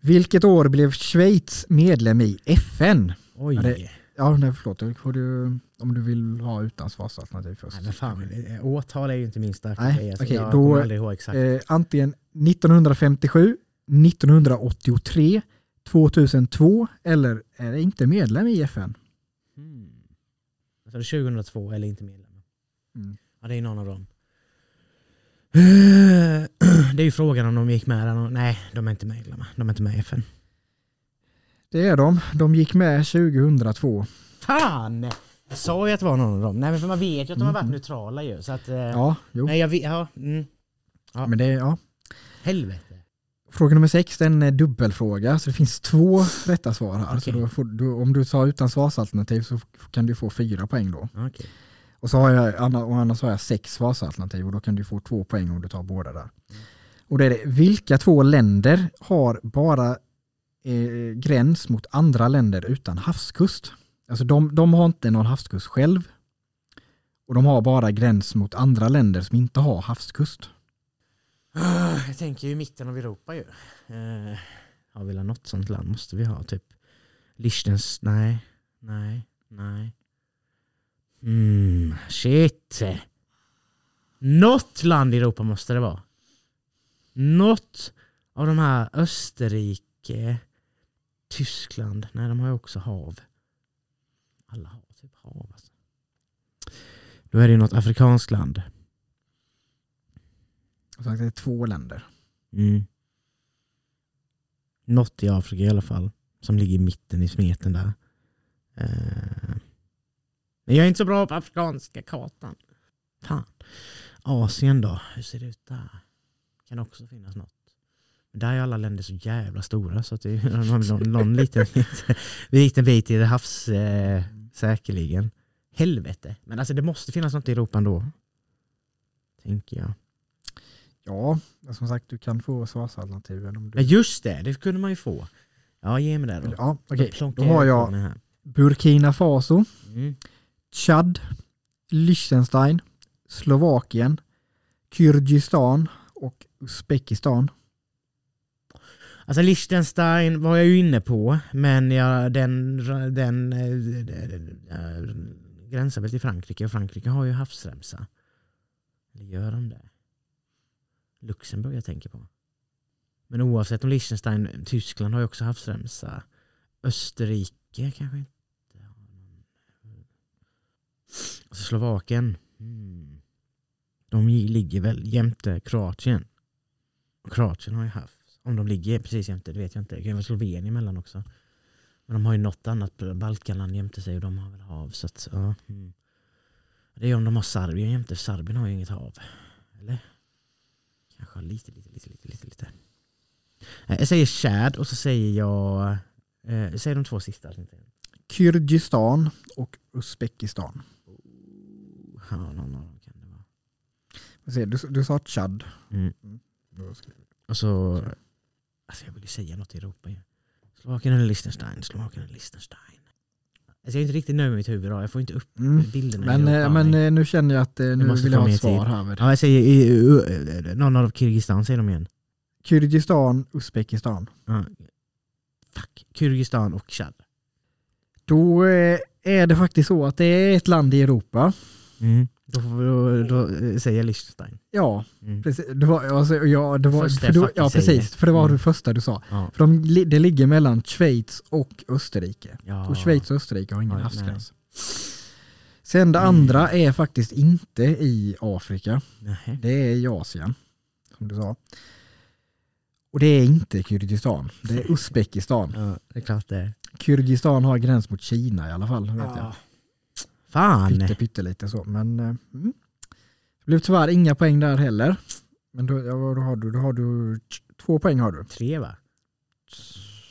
Vilket år blev Schweiz medlem i FN? Oj. Ja, det- nej, förlåt. Då får du, om du vill ha utan svarsalternativ först. Nej men fan, eh, årtal är ju inte min starka Nej, grej. Alltså, okej, jag då- kommer aldrig ihåg exakt. Eh, antingen 1957, 1983, 2002 eller är det inte medlem i FN? Hmm. Alltså det är 2002 eller inte medlem. Mm. Ja det är någon av dem. (clears throat) Det är ju frågan om de gick med. Nej, de är inte medlemmar. De är inte med i FN. Det är de. De gick med 2002. Fan! Jag sa ju att det var någon av dem. Nej men för man vet ju att de har varit Mm. neutrala ju. Så att, eh, Ja, jo. Nej jag vet, ja. Mm. ja. Men det, ja. Helvete. Fråga nummer sex det är en eh, dubbelfråga, så det finns två rätta svar här. Så Okej. då får, du, om du tar utan svarsalternativ så f- kan du få fyra poäng då. Okej. Och så har jag, anna- och annars har jag sex svarsalternativ och då kan du få två poäng om du tar båda där. Och det är det, vilka två länder har bara eh, gräns mot andra länder utan havskust? Alltså de, de har inte någon havskust själv. Och de har bara gräns mot andra länder som inte har havskust. Jag tänker ju mitten av Europa ju. Eh, har vi något sånt land måste vi ha. Typ Lichtens, Nej, nej, nej. Mm, shit. Något land i Europa måste det vara. Något av de här Österrike, Tyskland. Nej, de har ju också hav. Alla har typ hav. Alltså. Då är det ju något afrikanskt land. Som sagt, det är två länder. Mm. Något i Afrika i alla fall. Som ligger i mitten i smeten där. Eh. Men jag är inte så bra på afrikanska kartan. Fan. Asien då? Hur ser det ut där? Kan också finnas något. Där är alla länder så jävla stora så att det är någon, någon, någon liten, liten bit i det havs eh, säkerligen. Helvete. Men alltså det måste finnas något i Europa ändå. Tänker jag. Ja, som sagt du kan få svarsalternativen om du Ja just det, det kunde man ju få. Ja ge mig det då. Ja, okej. plonkar Då har jag. Burkina Faso, Mm. Chad, Liechtenstein, Slovakien, Kyrgyzstan och Uzbekistan. Alltså Liechtenstein var jag ju inne på, men jag, den, den, äh, äh, gränsar väl till Frankrike och Frankrike har ju havsremsa. Eller gör de det? Luxemburg jag tänker på. Men oavsett om Liechtenstein, Tyskland har ju också havsremsa. Österrike kanske inte har. Alltså Slovakien. Hmm. De ligger väl jämte Kroatien. Kroatien har ju haft. Om de ligger precis jämte, det vet jag inte. Det kan vara Slovenien emellan också. Men de har ju något annat Balkanland jämte sig och de har väl hav. Så att, ja. Mm. Det är om de har Serbien jämte. Serbien har ju inget hav. Eller? Kanske lite, lite, lite, lite, lite. lite. Eh, Jag säger Chad och så säger jag... Eh, säger de två sista. Kyrgyzstan och Uzbekistan. Ja, någon av dem kan det vara. Du, du sa Chad. Mm. Vi. Och så... Alltså jag vill ju säga något i Europa ju. Slovakien eller Liechtenstein, Slovakien eller Liechtenstein. Alltså jag är inte riktigt nöjd med mitt huvud. Jag får inte upp Mm. bilderna Men, i eh, Europa. men eh, nu känner jag att eh, nu måste vill jag ha ett svar här. Ja, jag säger någon av Kirgizistan säger de igen. Kyrgyzstan, Uzbekistan. Ja. Fuck. Kyrgyzstan och Chad. Då är det faktiskt så att det är ett land i Europa. Mm. Då, får- då, då eh, säger jag Liechtenstein. Ja, Mm. precis. Det var, alltså, ja, det var, Första för då, ja, precis. Det var Mm. det första du sa. Ja. För de, det ligger mellan Schweiz och Österrike. Ja. Och Schweiz och Österrike har ingen havsgräns. Sen det Mm. andra är faktiskt inte i Afrika. Nej. Det är i Asien, som du sa. Och det är inte Kyrgyzstan, det är Uzbekistan. Ja, det är klart det. är. Kyrgyzstan har gräns mot Kina i alla fall. Vet jag. Fan. Pytte, pyttelite så. Men eh, mm. det blev tyvärr inga poäng där heller. Men då, ja, då har du, då har du två poäng har du. Tre va?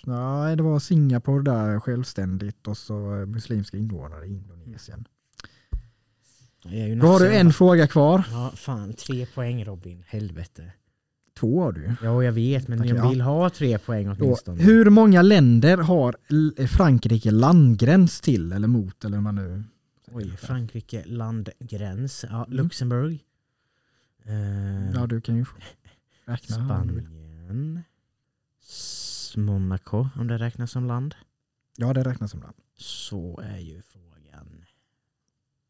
Nej, det var Singapore där självständigt och så eh, muslimska invånare i Indonesien. Då har du en fråga kvar. Ja, fan. Tre poäng Robin. Helvete. Två har du. Ja, jag vet, men Okej, jag ja. vill ha tre poäng Då, åtminstone. hur många länder har Frankrike landgräns till eller mot? Eller hur man nu... Oj, Frankrike, landgräns. Ja, Mm. Luxemburg. Eh, Ja, du kan ju räkna. Spanien. Monaco, om det räknas som land. Ja, det räknas som land. Så är ju frågan.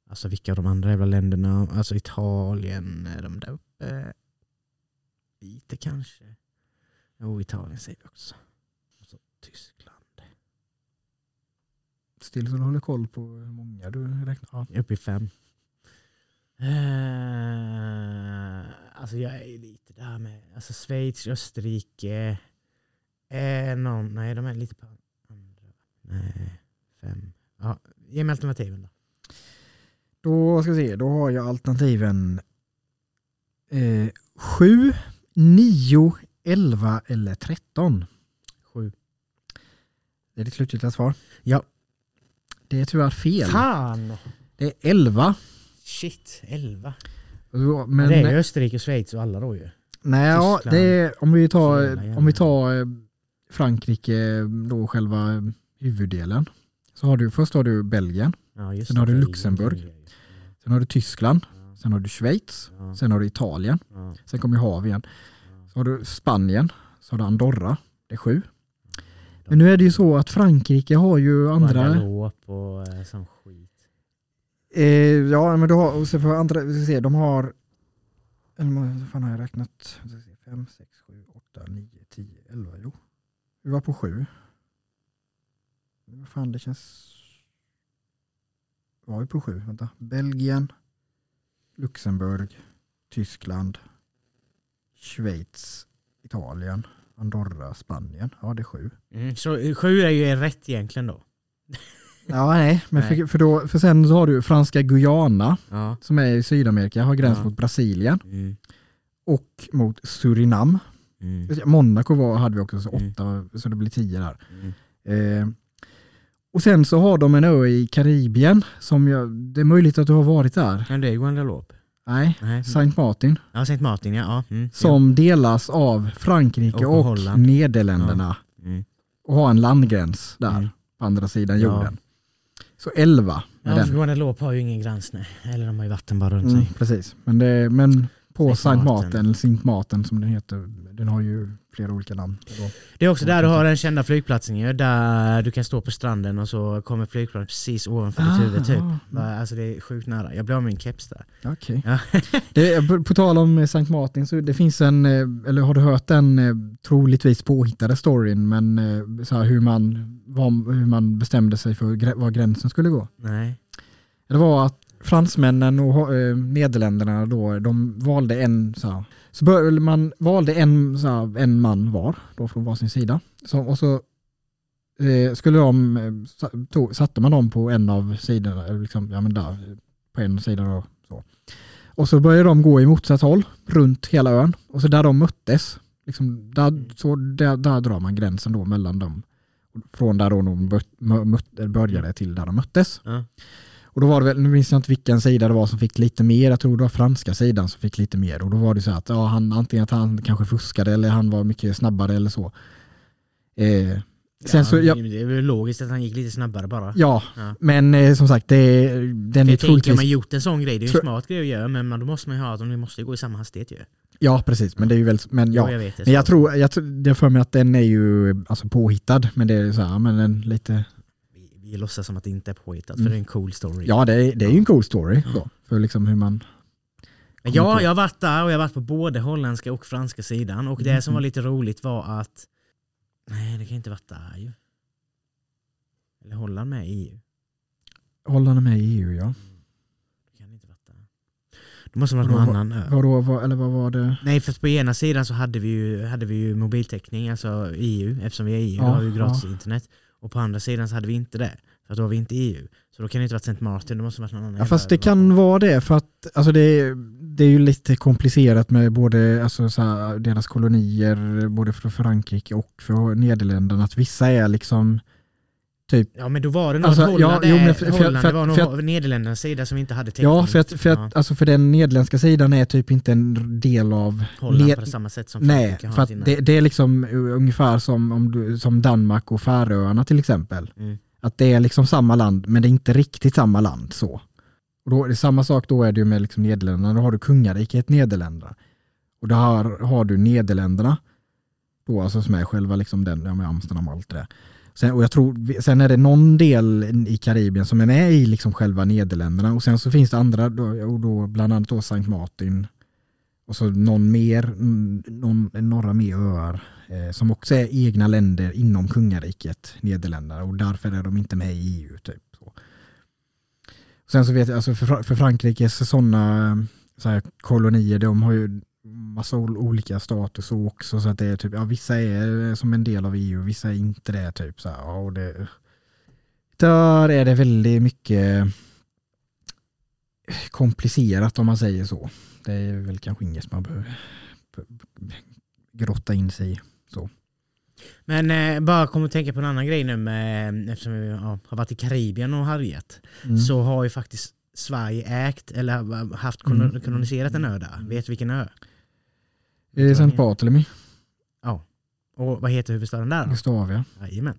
Alltså vilka av de andra jävla länderna? Alltså Italien, är de där uppe? Lite kanske. Jo, Italien säger vi också. Och så Tyskland. Still så du håller koll på hur många du räknar. Ja. Uppe i fem. Eh, alltså jag är lite där med alltså Schweiz, Österrike. Eh, någon, nej, de är lite på andra. Nej, fem. Ja, ge mig alternativen då. Då ska vi se, då har jag alternativen eh, 7, 9, 11 eller 13. Sju. Det är ditt slutgiltiga svar. Ja. Det är tyvärr fel. Fan! Det är 11. Shit, elva. Men, Men, det är ju Österrike, Schweiz och alla då ju. nej, ja, det är, om vi tar, om vi tar eh, Frankrike, då själva eh, huvuddelen. Så har du, först har du Belgien, Ja, Sen har du Luxemburg. Belgien, sen har du Tyskland, Ja, sen har du Schweiz, ja, sen har du Italien, sen kommer hav igen. Så har du Spanien, så har du Andorra, det är sju. Men nu är det ju så att Frankrike har ju andra... Guadeloupe och eh, sån skit. Eh, ja, men du har, och så på andra, vi ska se, de har... Eller vad fan har jag räknat? 5, 6, 7, 8, 9, 10, 11, jo. Vi var på sju. Vad fan det känns... Var vi på sju? Vänta. Belgien, Luxemburg, Tyskland, Schweiz, Italien, Andorra, Spanien. Ja, det är sju. Mm, så sju är ju rätt egentligen då. Ja, nej, men Nej. För, för, då, för sen så har du franska Guyana Ja. som är i Sydamerika, har gräns Ja. mot Brasilien Mm. och mot Surinam. Mm. Monaco var, hade vi också, så Mm. åtta, så det blir tio där. Mm. Eh, och sen så har de en ö i Karibien som jag, det är möjligt att du har varit där. Kan det är Guadeloupe? Nej, Nej. Saint Martin. Ja, Saint Martin ja. ja. Mm. Som delas av Frankrike Och och. Nederländerna. Ja. Mm. Och har en landgräns där Mm. på andra sidan Ja. jorden. Så 11 med Ja, Guadeloupe har ju ingen gräns nej. Eller de har ju vatten bara runt Mm, sig. precis. Men, det, men På Saint Martin. Eller Sint Martin som den heter. Den har ju flera olika namn. Det är också där du har den kända flygplatsen ju, där du kan stå på stranden och så kommer flygplanet precis ovanför ditt huvud typ. Ah, Alltså det är sjukt nära. Jag blev av med min keps där. Okej. Ja. (laughs) Det är- på- På tal om eh, Saint Martin, så det finns en, eh, eller har du hört den eh, troligtvis påhittade storyn, men så här hur, man, vad, hur man bestämde sig för var gränsen skulle gå? Nej. Det var att fransmännen och eh, Nederländerna då, de valde en, så här, så bör, man valde en, så här, en man var, då från varsin sida. Så, och så eh, skulle de, eh, tog, satte man dem på en av sidorna, liksom, ja men där, på en sida då. Så. Och så började de gå i motsatt håll, runt hela ön. Och så där de möttes, liksom, där, så där, där drar man gränsen då mellan dem. Från där då de började till där de möttes. Ja. Och då var det väl, nu minns jag inte vilken sida det var som fick lite mer, jag tror det var franska sidan som fick lite mer. Och då var det så att ja, han, antingen att han kanske fuskade eller han var mycket snabbare eller så. Eh, ja, så, ja, Det är väl logiskt att han gick lite snabbare bara. ja Ja. men eh, som sagt, det, den är Jag troligtvis... man gjort en sån grej, det är ju en smart grej att göra men man, då måste man ju ha att de måste gå i samma hastighet ju. Ja, precis, men det är ju väl, men ja. jag vet det. Men jag tror, jag, det för mig att den är ju alltså påhittad, men det är så här, men en lite, Vi, låtsas som att det inte är påhittat Mm. för det är en cool story. ja det är, det är ju en cool story då, för liksom hur man, ja, jag har varit där och jag har varit på både holländska och franska sidan och det som var lite roligt var att Nej, det kan inte varit där ju. Eller Holland med i EU. håller med i EU ja. Det kan inte varit där. Det måste ha varit någon annan ö. Vadå, vad, eller vad var det? Nej, för på ena sidan så hade vi ju, hade vi ju mobiltäckning, alltså EU, eftersom vi är EU, Ja, då har vi gratis ja. internet. Och på andra sidan så hade vi inte det, för att då var vi inte EU. Så då kan det inte varit St. Martin, det måste ha varit någon annan. Ja, fast det kan vara det för att alltså det, det är ju lite komplicerat med både alltså så här, deras kolonier, både för Frankrike och för Nederländerna. Att vissa är liksom typ Ja men då var det något Alltså, ja, Holland, jo, är- men för- för- Holland för- det var för- nog Nederländernas sida som inte hade täckning. Ja, för att, för, att, Ja, alltså för den nederländska sidan är typ inte en del av... Holland ned- på samma sätt som Nej, för det, det är liksom ungefär som, om du, som Danmark och Färöarna till exempel. Mm. Att det är liksom samma land, men det är inte riktigt samma land så. Och då, det är samma sak då är det med liksom Nederländerna, då har du kungariket Nederländerna. Och då har, har du Nederländerna, då alltså som är själva liksom den, ja med Amsterdam och allt det där. Sen, och jag tror, sen är det någon del i Karibien som är med i liksom själva Nederländerna och sen så finns det andra, då, och då bland annat då Sankt Martin och så någon mer, någon, några mer öar eh, som också är egna länder inom kungariket Nederländerna och därför är de inte med i EU. Typ. Så. Sen så vet jag, alltså för, för Frankrikes sådana eh, så här, kolonier, de har ju massa ol- olika status och också så att det är typ, ja vissa är som en del av EU, vissa är inte det typ så här, och det, där är det väldigt mycket komplicerat om man säger så. Det är väl kanske inget man behöver grotta in sig i. Men eh, bara kom att tänka på en annan grej nu med, eftersom vi ja, har varit i Karibien och härjat. Mm. Så har ju faktiskt Sverige ägt eller haft Mm. koloniserat en ö där. Vet du vilken ö? Eh, Sankt Barthélemy, Och vad heter huvudstaden där? Gustavia. Jajamän.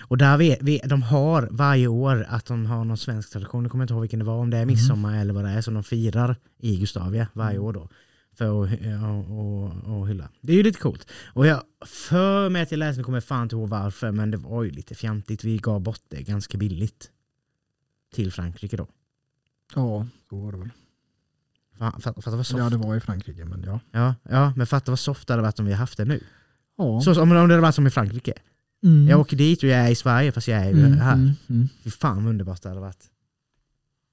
Och där vet vi, de har varje år att de har någon svensk tradition, jag kommer inte ihåg vilken det var, om det är midsommar eller vad det är, som de firar i Gustavia varje år då. För att och, och, och hylla. Det är ju lite coolt. Och jag för mig att jag läste, jag kommer fan inte ihåg varför, men det var ju lite fjantigt. Vi gav bort det ganska billigt. Till Frankrike då. Ja, så var det väl. Fan, Fatta fatta vad soft. Ja, det var i Frankrike, men ja. Ja, ja, men fatta vad soft det hade varit om vi haft det nu. Ja. Så som om det hade varit som i Frankrike. Mm. Jag åker dit och jag är i Sverige fast jag är Mm, här. mm, mm. Fy fan vad underbart det hade varit.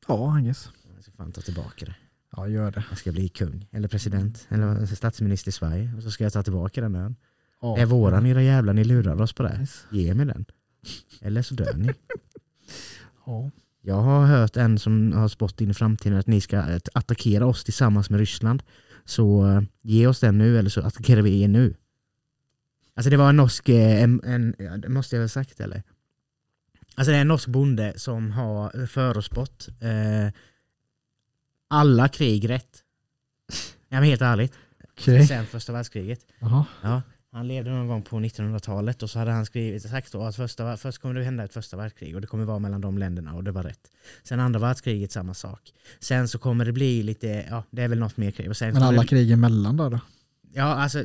Ja, I guess. Jag ska fan ta tillbaka det. Ja, gör det. Jag ska bli kung, eller president, eller statsminister i Sverige. Och så ska jag ta tillbaka den ön. Ja. Det är våran era jävlar, ni lurar oss på det. Yes. Ge mig den. Eller så dör ni. (laughs) Ja. Jag har hört en som har spått in i framtiden att ni ska eh, attackera oss tillsammans med Ryssland. Så eh, ge oss den nu eller så attackerar vi er nu. Alltså det var en norsk, eh, en, en, måste jag ha sagt eller? Alltså det är en norsk bonde som har förutspått eh, alla krig rätt. Ja men helt ärligt. Okej. Sen första världskriget. Jaha. Ja. Han levde någon gång på 1900-talet och så hade han skrivit sagt då att första, först kommer det hända ett första världskrig och det kommer vara mellan de länderna och det var rätt. Sen andra världskriget samma sak. Sen så kommer det bli lite, ja det är väl något mer krig. Och sen Men alla det, krig emellan då? då? Ja alltså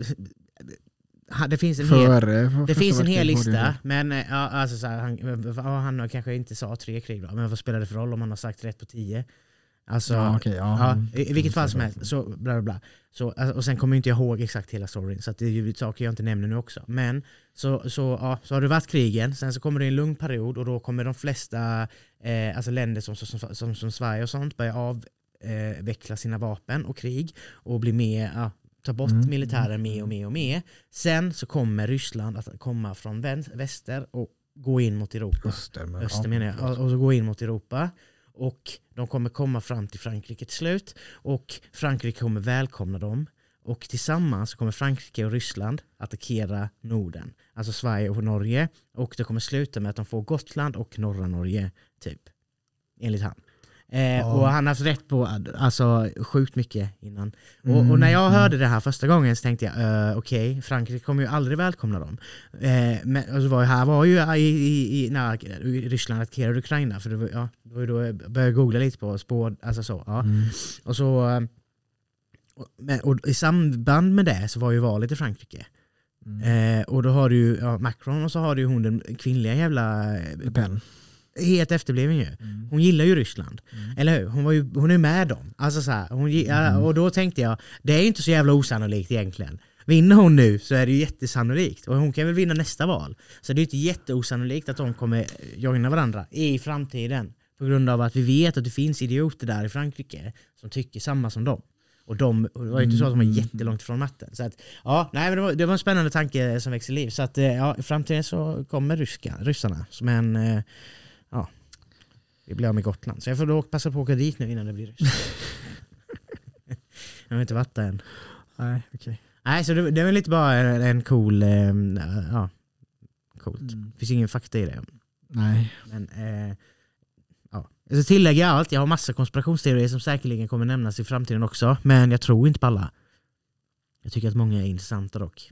det finns en hel, det finns en hel lista, men ja, alltså så här, han, han kanske inte sa tre krig då, men vad spelar det för roll om han har sagt rätt på tio? Alltså, Ja, okej, ja. ja, i, i vilket fall som helst, så bla bla bla. Så, alltså, och sen kommer jag inte ihåg exakt hela storyn, så det är ju saker jag inte nämner nu också. Men så, så, ja, så har det varit krigen, sen så kommer det en lugn period och då kommer de flesta eh, alltså länder som, som, som, som Sverige och sånt börja avveckla eh, sina vapen och krig och bli mer, ja, ta bort Mm. militären mer och mer och mer. Sen så kommer Ryssland att komma från väster och gå in mot Europa. Öster, men, Öster menar jag. Och och så gå in mot Europa. Och de kommer komma fram till Frankrike till slut. Och Frankrike kommer välkomna dem. Och tillsammans kommer Frankrike och Ryssland attackera Norden. Alltså Sverige och Norge. Och det kommer sluta med att de får Gotland och norra Norge, typ. Enligt han. Eh, Ja. Och han har haft rätt på alltså, sjukt mycket innan. Och, Mm, och när jag mm. hörde det här första gången så tänkte jag, uh, okej, Frankrike kommer ju aldrig välkomna dem. Eh, men och så var, här var ju i, i, i, när Ryssland attackerade Ukraina, för det var, ja, det var ju då jag började googla lite på spår, alltså så. Ja. Mm. Och, så eh, och, och i samband med det så var ju valet i Frankrike. Mm. Eh, och då har du ju ja, Macron och så har du ju hon den kvinnliga jävla... Le Pen. Helt efterbliven ju. Mm. Hon gillar ju Ryssland. Mm. Eller hur? Hon, var ju, hon är med dem. Alltså så här, hon, Mm. Och då tänkte jag, det är ju inte så jävla osannolikt egentligen. Vinner hon nu så är det ju jättesannolikt. Och hon kan väl vinna nästa val. Så det är ju inte jätteosannolikt att de kommer joina varandra i framtiden. På grund av att vi vet att det finns idioter där i Frankrike som tycker samma som dem. Och de, det var ju inte så att de var Mm. jättelångt från matten. Så att, ja, nej, men det, var, det var en spännande tanke som växte liv. Så att, eh, ja, i framtiden så kommer ryska, ryssarna. Men eh, ja, vi blir av med Gotland. Så jag får då passa på att åka dit nu innan det blir Ryssland. (laughs) jag har inte varit där än. Nej, okej. Nej, så det, det är väl lite bara en, en cool... Eh, ja, coolt. Mm. Finns ingen fakta i det. Nej. Men, eh, ja. Jag ska tillägga allt, jag har massa konspirationsteorier som säkerligen kommer nämnas i framtiden också. Men jag tror inte på alla. Jag tycker att många är intressanta dock.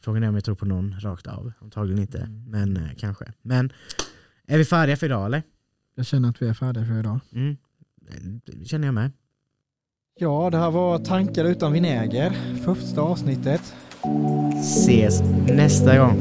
Frågan är om jag tror på någon rakt av. Antagligen inte, Mm. men eh, kanske. Men är vi färdiga för idag eller? Jag känner att vi är färdiga för idag. Mm. Det känner jag med. Ja, det här var Tankar utan vinäger. Första avsnittet. Ses nästa gång.